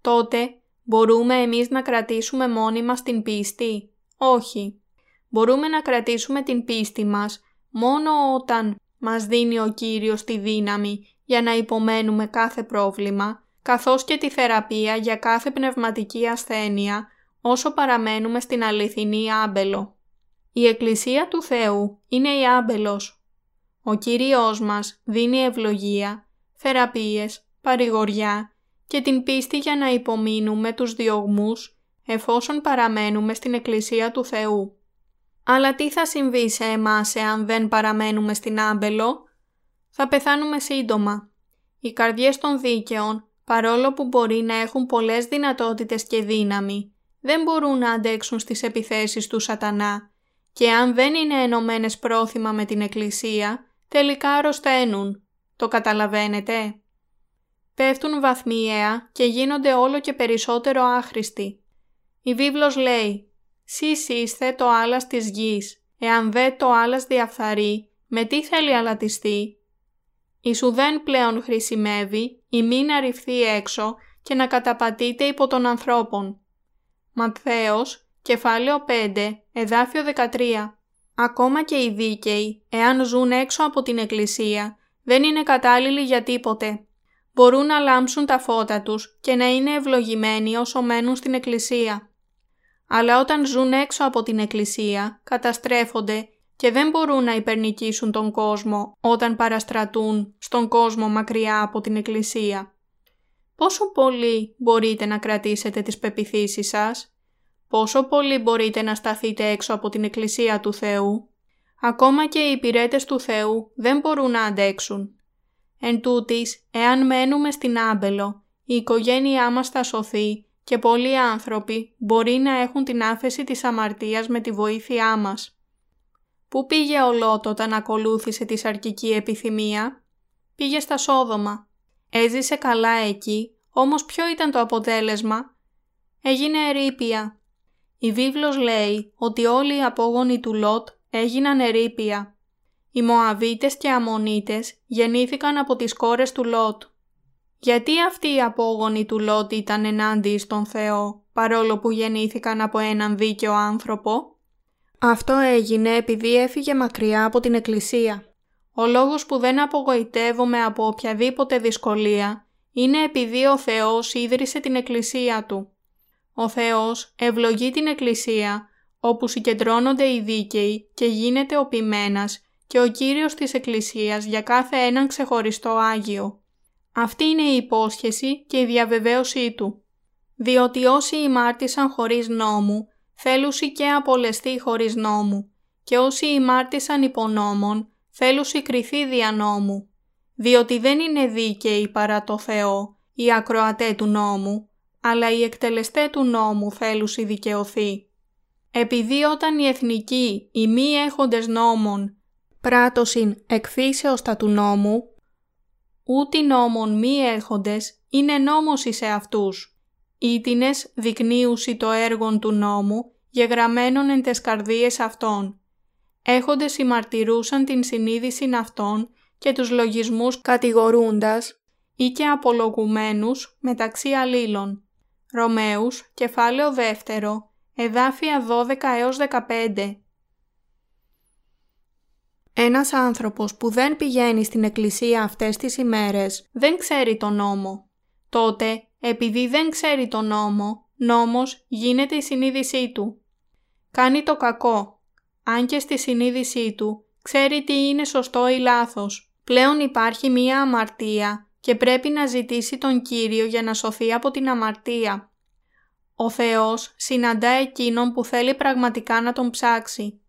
Τότε μπορούμε εμείς να κρατήσουμε μόνοι μας την πίστη; Όχι. Μπορούμε να κρατήσουμε την πίστη μας μόνο όταν μας δίνει ο Κύριος τη δύναμη για να υπομένουμε κάθε πρόβλημα, καθώς και τη θεραπεία για κάθε πνευματική ασθένεια, όσο παραμένουμε στην αληθινή άμπελο. Η Εκκλησία του Θεού είναι η άμπελος. Ο Κύριος μας δίνει ευλογία, θεραπείες, παρηγοριά και την πίστη για να υπομείνουμε τους διωγμούς εφόσον παραμένουμε στην Εκκλησία του Θεού. Αλλά τι θα συμβεί σε εμάς εάν δεν παραμένουμε στην άμπελο; θα πεθάνουμε σύντομα. Οι καρδιές των δίκαιων, παρόλο που μπορεί να έχουν πολλές δυνατότητες και δύναμη, δεν μπορούν να αντέξουν στις επιθέσεις του σατανά και αν δεν είναι ενωμένες πρόθυμα με την Εκκλησία, τελικά αρρωσταίνουν. Το καταλαβαίνετε; Πέφτουν βαθμιαία και γίνονται όλο και περισσότερο άχρηστοι. Η βίβλος λέει «Σεις είστε το άλας της γης, εάν δε το άλας διαφθαρεί, με τι θέλει αλατιστεί» η σου δεν πλέον χρησιμεύει ή μην αρριφθεί έξω και να καταπατείται υπό των ανθρώπων. Ματθαίος, κεφάλαιο 5, εδάφιο 13. Ακόμα και οι δίκαιοι, εάν ζουν έξω από την εκκλησία, δεν είναι κατάλληλοι για τίποτε. Μπορούν να λάμψουν τα φώτα τους και να είναι ευλογημένοι όσο μένουν στην εκκλησία. Αλλά όταν ζουν έξω από την εκκλησία, καταστρέφονται και δεν μπορούν να υπερνικήσουν τον κόσμο όταν παραστρατούν στον κόσμο μακριά από την Εκκλησία. Πόσο πολύ μπορείτε να κρατήσετε τις πεπιθήσεις σας; Πόσο πολύ μπορείτε να σταθείτε έξω από την Εκκλησία του Θεού; Ακόμα και οι υπηρέτες του Θεού δεν μπορούν να αντέξουν. Εν τούτης, εάν μένουμε στην Άμπελο, η οικογένειά μας θα σωθεί και πολλοί άνθρωποι μπορεί να έχουν την άφεση της αμαρτίας με τη βοήθειά μας. Πού πήγε ο Λότ όταν ακολούθησε τη σαρκική επιθυμία; Πήγε στα Σόδομα. Έζησε καλά εκεί, όμως ποιο ήταν το αποτέλεσμα; Έγινε ερήπια. Η βίβλος λέει ότι όλοι οι απόγονοι του Λότ έγιναν ερήπια. Οι Μωαβίτες και Αμονίτες γεννήθηκαν από τις κόρες του Λότ. Γιατί αυτοί οι απόγονοι του Λότ ήταν ενάντιοι στον Θεό, παρόλο που γεννήθηκαν από έναν δίκαιο άνθρωπο; Αυτό έγινε επειδή έφυγε μακριά από την εκκλησία. Ο λόγος που δεν απογοητεύομαι από οποιαδήποτε δυσκολία είναι επειδή ο Θεός ίδρυσε την εκκλησία Του. Ο Θεός ευλογεί την εκκλησία όπου συγκεντρώνονται οι δίκαιοι και γίνεται ο ποιμένας και ο Κύριος της Εκκλησίας για κάθε έναν ξεχωριστό Άγιο. Αυτή είναι η υπόσχεση και η διαβεβαίωσή Του. Διότι όσοι ημάρτησαν χωρίς νόμου θέλουσι και απολεστεί χωρίς νόμου, και όσοι ημάρτησαν υπονόμων, θέλουσι κριθεί δια νόμου, διότι δεν είναι δίκαιοι παρά το Θεό, οι ακροατέ του νόμου, αλλά οι εκτελεστέ του νόμου θέλουσι δικαιωθεί. Επειδή όταν οι εθνικοί, οι μη έχοντες νόμων, πράτωσιν εκφύσεως τα του νόμου, ούτε νόμων μη έχοντες είναι νόμος εις αυτούς ήτινες δεικνύουσι το έργον του νόμου, γεγραμμένων εν τες καρδίες αυτών. Έχοντες συμμαρτυρούσαν την συνείδηση αυτών και τους λογισμούς κατηγορούντας ή και απολογουμένους μεταξύ αλλήλων. Ρωμαίους, κεφάλαιο δεύτερο, εδάφια 12 έως 15. Ένας άνθρωπος που δεν πηγαίνει στην εκκλησία αυτές τις ημέρες δεν ξέρει τον νόμο. Τότε επειδή δεν ξέρει τον νόμο, νόμος γίνεται η συνείδησή του. Κάνει το κακό. Αν και στη συνείδησή του ξέρει τι είναι σωστό ή λάθος. Πλέον υπάρχει μία αμαρτία και πρέπει να ζητήσει τον Κύριο για να σωθεί από την αμαρτία. Ο Θεός συναντά εκείνον που θέλει πραγματικά να τον ψάξει.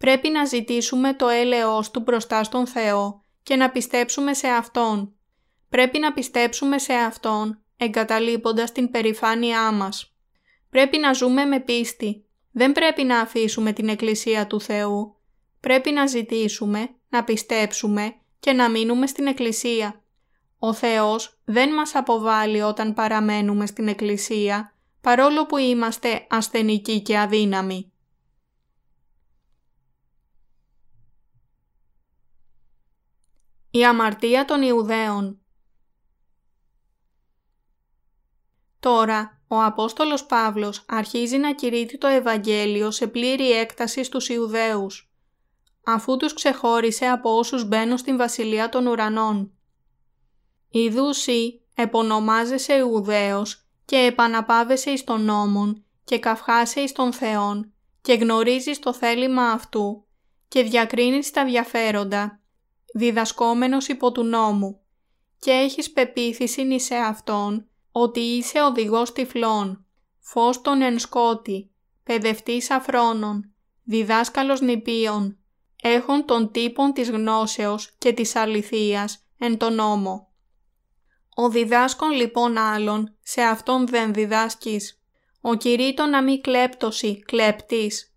Πρέπει να ζητήσουμε το έλεος Του μπροστά στον Θεό και να πιστέψουμε σε Αυτόν. Πρέπει να πιστέψουμε σε Αυτόν εγκαταλείποντας την περηφάνειά μας. Πρέπει να ζούμε με πίστη. Δεν πρέπει να αφήσουμε την Εκκλησία του Θεού. Πρέπει να ζητήσουμε, να πιστέψουμε και να μείνουμε στην Εκκλησία. Ο Θεός δεν μας αποβάλλει όταν παραμένουμε στην Εκκλησία, παρόλο που είμαστε ασθενικοί και αδύναμοι. Η αμαρτία των Ιουδαίων Τώρα, ο Απόστολος Παύλος αρχίζει να κηρύττει το Ευαγγέλιο σε πλήρη έκταση στους Ιουδαίους, αφού τους ξεχώρισε από όσους μπαίνουν στην Βασιλεία των Ουρανών. Ιδούσι επωνομάζεσαι Ιουδαίος και επαναπάβεσαι εις τον νόμον και καυχάσαι εις τον Θεόν και γνωρίζεις το θέλημα αυτού και διακρίνεις τα διαφέροντα, διδασκόμενος υπό του νόμου και έχεις πεποίθηση εις σε Αυτόν ότι είσαι οδηγός τυφλών, φως των ενσκότη, παιδευτής αφρόνων, διδάσκαλος νηπίων, έχουν τον τύπον της γνώσεως και της αληθείας εν τον νόμο. Ο διδάσκον λοιπόν άλλον, σε αυτόν δεν διδάσκεις. Ο κηρύττω να μη κλέπτωση, κλέπτης.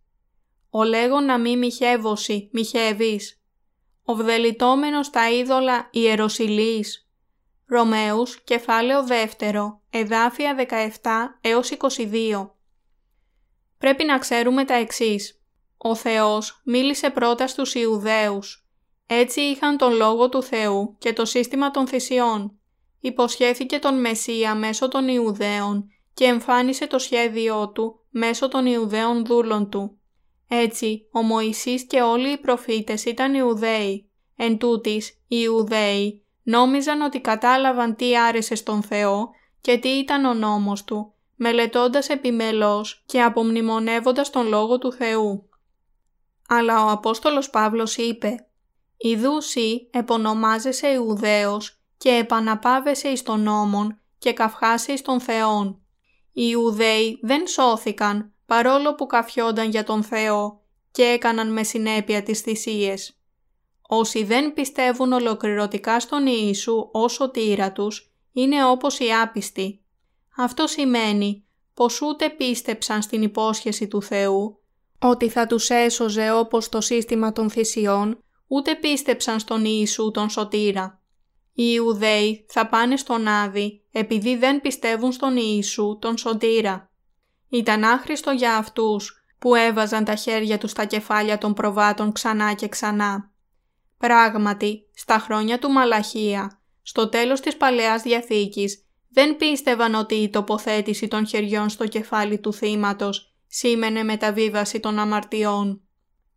Ο λέγω να μη μοιχεύωση, μοιχεύεις. Ο βδελιτόμενος τα είδωλα ιεροσιλής. Ρωμαίους, κεφάλαιο δεύτερο, εδάφια 17 έως 22. Πρέπει να ξέρουμε τα εξής. Ο Θεός μίλησε πρώτα στους Ιουδαίους. Έτσι είχαν τον Λόγο του Θεού και το σύστημα των θυσιών. Υποσχέθηκε τον Μεσσία μέσω των Ιουδαίων και εμφάνισε το σχέδιό του μέσω των Ιουδαίων δούλων του. Έτσι, ο Μωυσής και όλοι οι προφήτες ήταν Ιουδαίοι. Εν τούτης, οι Ιουδαίοι νόμιζαν ότι κατάλαβαν τι άρεσε στον Θεό και τι ήταν ο νόμος Του, μελετώντας επιμελώς και απομνημονεύοντας τον Λόγο του Θεού. Αλλά ο Απόστολος Παύλος είπε «Ιδούσι επωνομάζεσαι Ιουδαίος και επαναπάβεσαι εις τον νόμον και καυχάσαι εις τον Θεόν. Οι Ιουδαίοι δεν σώθηκαν παρόλο που καφιόνταν για τον Θεό και έκαναν με συνέπεια τις θυσίες. Όσοι δεν πιστεύουν ολοκληρωτικά στον Ιησού ως σωτήρα τους, είναι όπως οι άπιστοι. Αυτό σημαίνει πως ούτε πίστεψαν στην υπόσχεση του Θεού, ότι θα τους έσωζε όπως το σύστημα των θυσιών, ούτε πίστεψαν στον Ιησού τον σωτήρα. Οι Ιουδαίοι θα πάνε στον Άδη επειδή δεν πιστεύουν στον Ιησού τον σωτήρα. Ήταν άχρηστο για αυτούς που έβαζαν τα χέρια τους στα κεφάλια των προβάτων ξανά και ξανά. Πράγματι, στα χρόνια του Μαλαχία, στο τέλος της Παλαιάς Διαθήκης, δεν πίστευαν ότι η τοποθέτηση των χεριών στο κεφάλι του θύματος σήμαινε μεταβίβαση των αμαρτιών.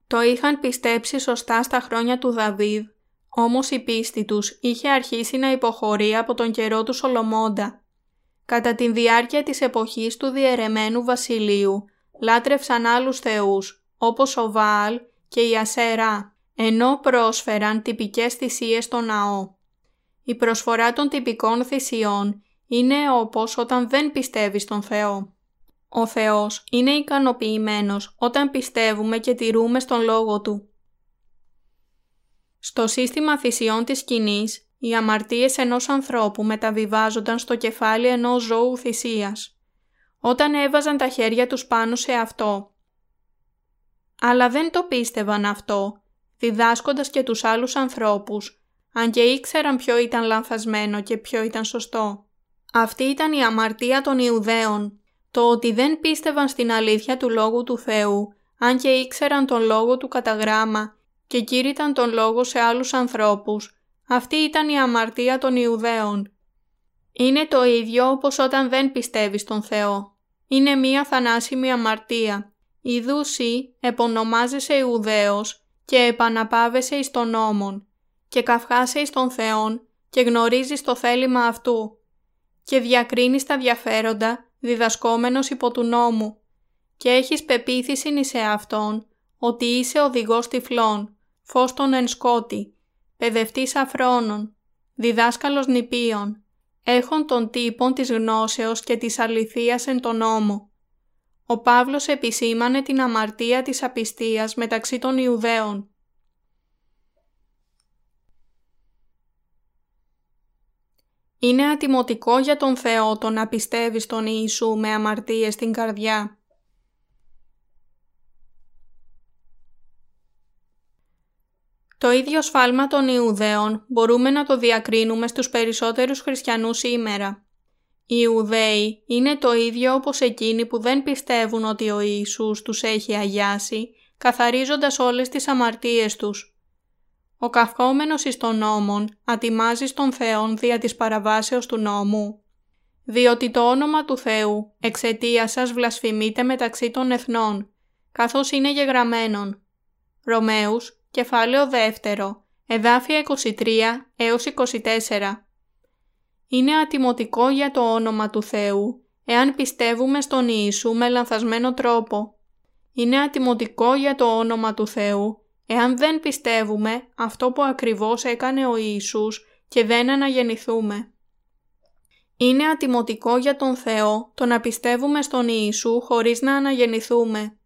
Το είχαν πιστέψει σωστά στα χρόνια του Δαβίδ, όμως η πίστη τους είχε αρχίσει να υποχωρεί από τον καιρό του Σολομώντα. Κατά τη διάρκεια της εποχής του διαιρεμένου βασιλείου, λάτρευσαν άλλους θεούς, όπως ο Βάαλ και η Ασέρα ενώ πρόσφεραν τυπικές θυσίες στο ναό. Η προσφορά των τυπικών θυσιών είναι όπως όταν δεν πιστεύεις στον Θεό. Ο Θεός είναι ικανοποιημένος όταν πιστεύουμε και τηρούμε στον Λόγο Του. Στο σύστημα θυσιών της σκηνής, οι αμαρτίες ενός ανθρώπου μεταβιβάζονταν στο κεφάλι ενός ζώου θυσίας, όταν έβαζαν τα χέρια τους πάνω σε αυτό. Αλλά δεν το πίστευαν αυτό διδάσκοντας και τους άλλους ανθρώπους, αν και ήξεραν ποιο ήταν λανθασμένο και ποιο ήταν σωστό. Αυτή ήταν η αμαρτία των Ιουδαίων, το ότι δεν πίστευαν στην αλήθεια του Λόγου του Θεού, αν και ήξεραν τον Λόγο του κατά γράμμα και κήρυταν τον Λόγο σε άλλους ανθρώπους. Αυτή ήταν η αμαρτία των Ιουδαίων. Είναι το ίδιο όπως όταν δεν πιστεύεις τον Θεό. Είναι μία θανάσιμη αμαρτία. Ιδούσι επωνομάζεσαι Ιουδαίος και επαναπάβεσαι εις τον νόμον και καυχάσαι εις τον Θεόν και γνωρίζεις το θέλημα αυτού και διακρίνεις τα διαφέροντα διδασκόμενος υπό του νόμου και έχεις πεποίθηση εις Αυτόν ότι είσαι οδηγός τυφλών, φως των ενσκότη, παιδευτής αφρόνων, διδάσκαλος νηπίων, έχων των τύπων της γνώσεως και της αληθείας εν τον νόμο, ο Παύλος επισήμανε την αμαρτία της απιστίας μεταξύ των Ιουδαίων. Είναι ατιμωτικό για τον Θεό το να πιστεύεις στον Ιησού με αμαρτίες στην καρδιά. Το ίδιο σφάλμα των Ιουδαίων μπορούμε να το διακρίνουμε στους περισσότερους χριστιανούς σήμερα. Οι Ιουδαίοι είναι το ίδιο όπως εκείνοι που δεν πιστεύουν ότι ο Ιησούς τους έχει αγιάσει, καθαρίζοντας όλες τις αμαρτίες τους. Ο καυχόμενος εις των νόμων ατιμάζει στον Θεόν δια της παραβάσεως του νόμου, διότι το όνομα του Θεού εξαιτία σας βλασφημείται μεταξύ των εθνών, καθώς είναι γεγραμμένον. Ρωμαίους, κεφάλαιο 2, εδάφια 23 έως 24 είναι ατιμωτικό για το όνομα του Θεού, εάν πιστεύουμε στον Ιησού με λανθασμένο τρόπο. Είναι ατιμωτικό για το όνομα του Θεού, εάν δεν πιστεύουμε αυτό που ακριβώς έκανε ο Ιησούς και δεν αναγεννηθούμε. Είναι ατιμωτικό για τον Θεό το να πιστεύουμε στον Ιησού χωρίς να αναγεννηθούμε.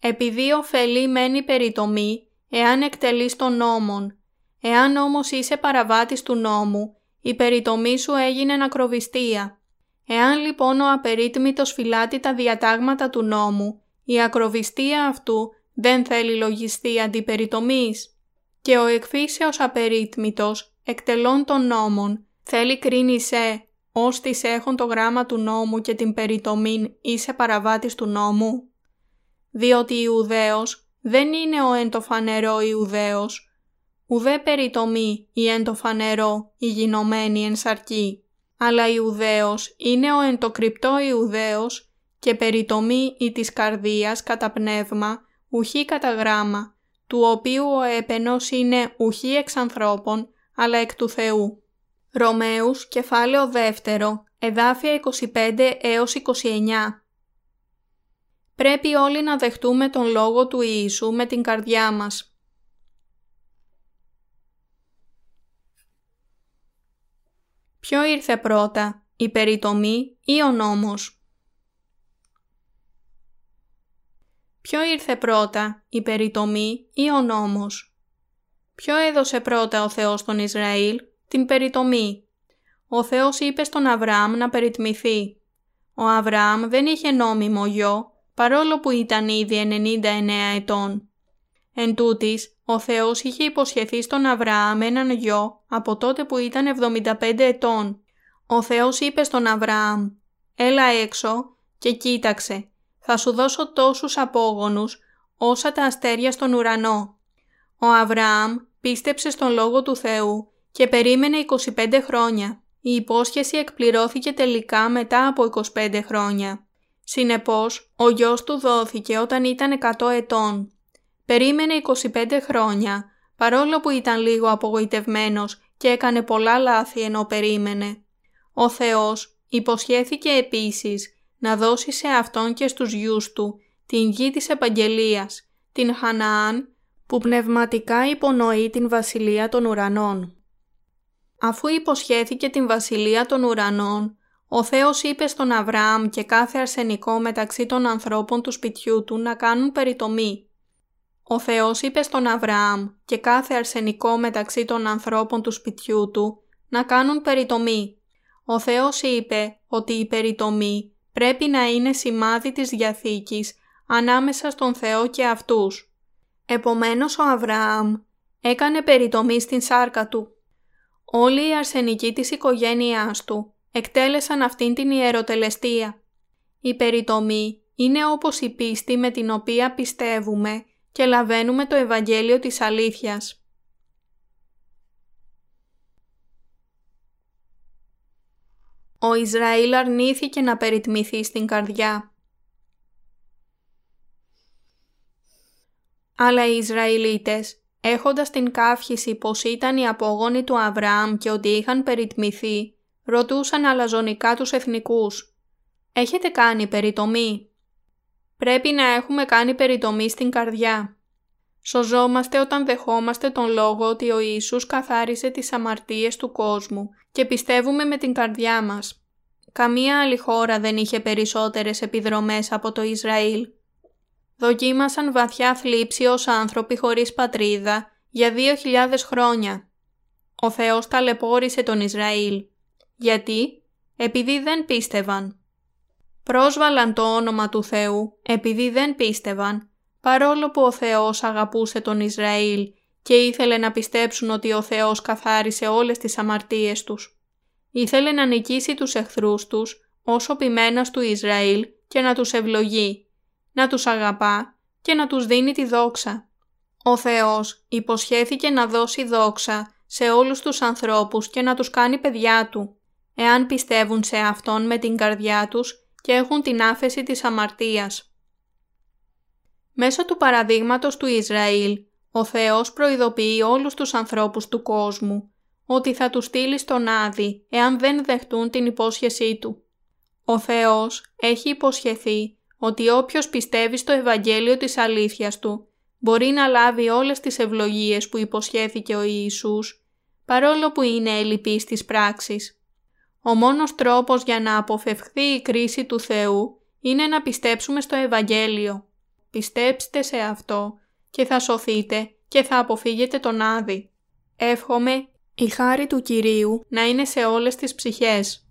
Επειδή ωφελεί μένει περιτομή, εάν εκτελείς τον νόμον. Εάν όμως είσαι παραβάτης του νόμου, η περιτομή σου έγινε ακροβιστία. Εάν λοιπόν ο απερίτμητος φυλάτει τα διατάγματα του νόμου, η ακροβιστία αυτού δεν θέλει λογιστή αντιπεριτομής. Και ο εκφύσεως απερίτμητος, εκτελών των νόμων, θέλει κρίνει σε, ως τις έχουν το γράμμα του νόμου και την περιτομήν είσαι παραβάτης του νόμου. Διότι Ιουδαίος δεν είναι ο εν το φανερό Ιουδαίος, ουδέ περιτομή η εν το φανερό η γινωμένη εν σαρκή, αλλά Ιουδαίος είναι ο εν το κρυπτό Ιουδαίος και περιτομή η της καρδίας κατά πνεύμα, ουχή κατά γράμμα, του οποίου ο έπαινος είναι ουχή εξ ανθρώπων, αλλά εκ του Θεού. Ρωμαίους, κεφάλαιο δεύτερο, εδάφια 25 έως 29 Πρέπει όλοι να δεχτούμε τον Λόγο του Ιησού με την καρδιά μας. Ποιο ήρθε πρώτα, η περιτομή ή ο νόμος; Ποιο ήρθε πρώτα, η περιτομή ή ο νόμος; Ποιο έδωσε πρώτα ο Θεός στον Ισραήλ, την περιτομή; Ο Θεός είπε στον Αβραάμ να περιτμηθεί. Ο Αβραάμ δεν είχε νόμιμο γιο, παρόλο που ήταν ήδη 99 ετών. Εν τούτης, ο Θεός είχε υποσχεθεί στον Αβραάμ έναν γιο από τότε που ήταν 75 ετών. Ο Θεός είπε στον Αβραάμ «Έλα έξω και κοίταξε, θα σου δώσω τόσους απόγονους όσα τα αστέρια στον ουρανό». Ο Αβραάμ πίστεψε στον Λόγο του Θεού και περίμενε 25 χρόνια. Η υπόσχεση εκπληρώθηκε τελικά μετά από 25 χρόνια. Συνεπώς, ο γιος του δόθηκε όταν ήταν 100 ετών. Περίμενε 25 χρόνια, παρόλο που ήταν λίγο απογοητευμένος και έκανε πολλά λάθη ενώ περίμενε. Ο Θεός υποσχέθηκε επίσης να δώσει σε αυτόν και στους γιους του την γη της επαγγελίας, την Χαναάν, που πνευματικά υπονοεί την βασιλεία των ουρανών. Αφού υποσχέθηκε την βασιλεία των ουρανών, ο Θεός είπε στον Αβραάμ και κάθε αρσενικό μεταξύ των ανθρώπων του σπιτιού του να κάνουν περιτομή. Ο Θεός είπε στον Αβραάμ και κάθε αρσενικό μεταξύ των ανθρώπων του σπιτιού του να κάνουν περιτομή. Ο Θεός είπε ότι η περιτομή πρέπει να είναι σημάδι της Διαθήκης ανάμεσα στον Θεό και αυτούς. Επομένως ο Αβραάμ έκανε περιτομή στην σάρκα του. Όλοι οι αρσενικοί της οικογένειάς του εκτέλεσαν αυτήν την ιεροτελεστία. Η περιτομή είναι όπως η πίστη με την οποία πιστεύουμε και λαβαίνουμε το Ευαγγέλιο της αλήθειας. Ο Ισραήλ αρνήθηκε να περιτμηθεί στην καρδιά. Αλλά οι Ισραηλίτες, έχοντας την καύχηση πως ήταν οι απογόνοι του Αβραάμ και ότι είχαν περιτμηθεί, ρωτούσαν αλαζονικά τους εθνικούς «Έχετε κάνει περιτομή» Πρέπει να έχουμε κάνει περιτομή στην καρδιά. Σωζόμαστε όταν δεχόμαστε τον λόγο ότι ο Ιησούς καθάρισε τις αμαρτίες του κόσμου και πιστεύουμε με την καρδιά μας. Καμία άλλη χώρα δεν είχε περισσότερες επιδρομές από το Ισραήλ. Δοκίμασαν βαθιά θλίψη ως άνθρωποι χωρίς πατρίδα για δύο χιλιάδες χρόνια. Ο Θεός ταλαιπώρησε τον Ισραήλ. Γιατί; Επειδή δεν πίστευαν. Πρόσβαλαν το όνομα του Θεού επειδή δεν πίστευαν, παρόλο που ο Θεός αγαπούσε τον Ισραήλ και ήθελε να πιστέψουν ότι ο Θεός καθάρισε όλες τις αμαρτίες τους. Ήθελε να νικήσει τους εχθρούς τους όσο ποιμένας του Ισραήλ και να τους ευλογεί, να τους αγαπά και να τους δίνει τη δόξα. Ο Θεός υποσχέθηκε να δώσει δόξα σε όλους τους ανθρώπους και να τους κάνει παιδιά Του, εάν πιστεύουν σε Αυτόν με την καρδιά τους και έχουν την άφεση της αμαρτίας. Μέσω του παραδείγματος του Ισραήλ, ο Θεός προειδοποιεί όλους τους ανθρώπους του κόσμου ότι θα τους στείλει στον Άδη εάν δεν δεχτούν την υπόσχεσή Του. Ο Θεός έχει υποσχεθεί ότι όποιος πιστεύει στο Ευαγγέλιο της αλήθειας Του μπορεί να λάβει όλες τις ευλογίες που υποσχέθηκε ο Ιησούς, παρόλο που είναι ελλειπής της πράξης. Ο μόνος τρόπος για να αποφευχθεί η κρίση του Θεού είναι να πιστέψουμε στο Ευαγγέλιο. Πιστέψτε σε αυτό και θα σωθείτε και θα αποφύγετε τον Άδη. Εύχομαι Η χάρη του Κυρίου να είναι σε όλες τις ψυχές.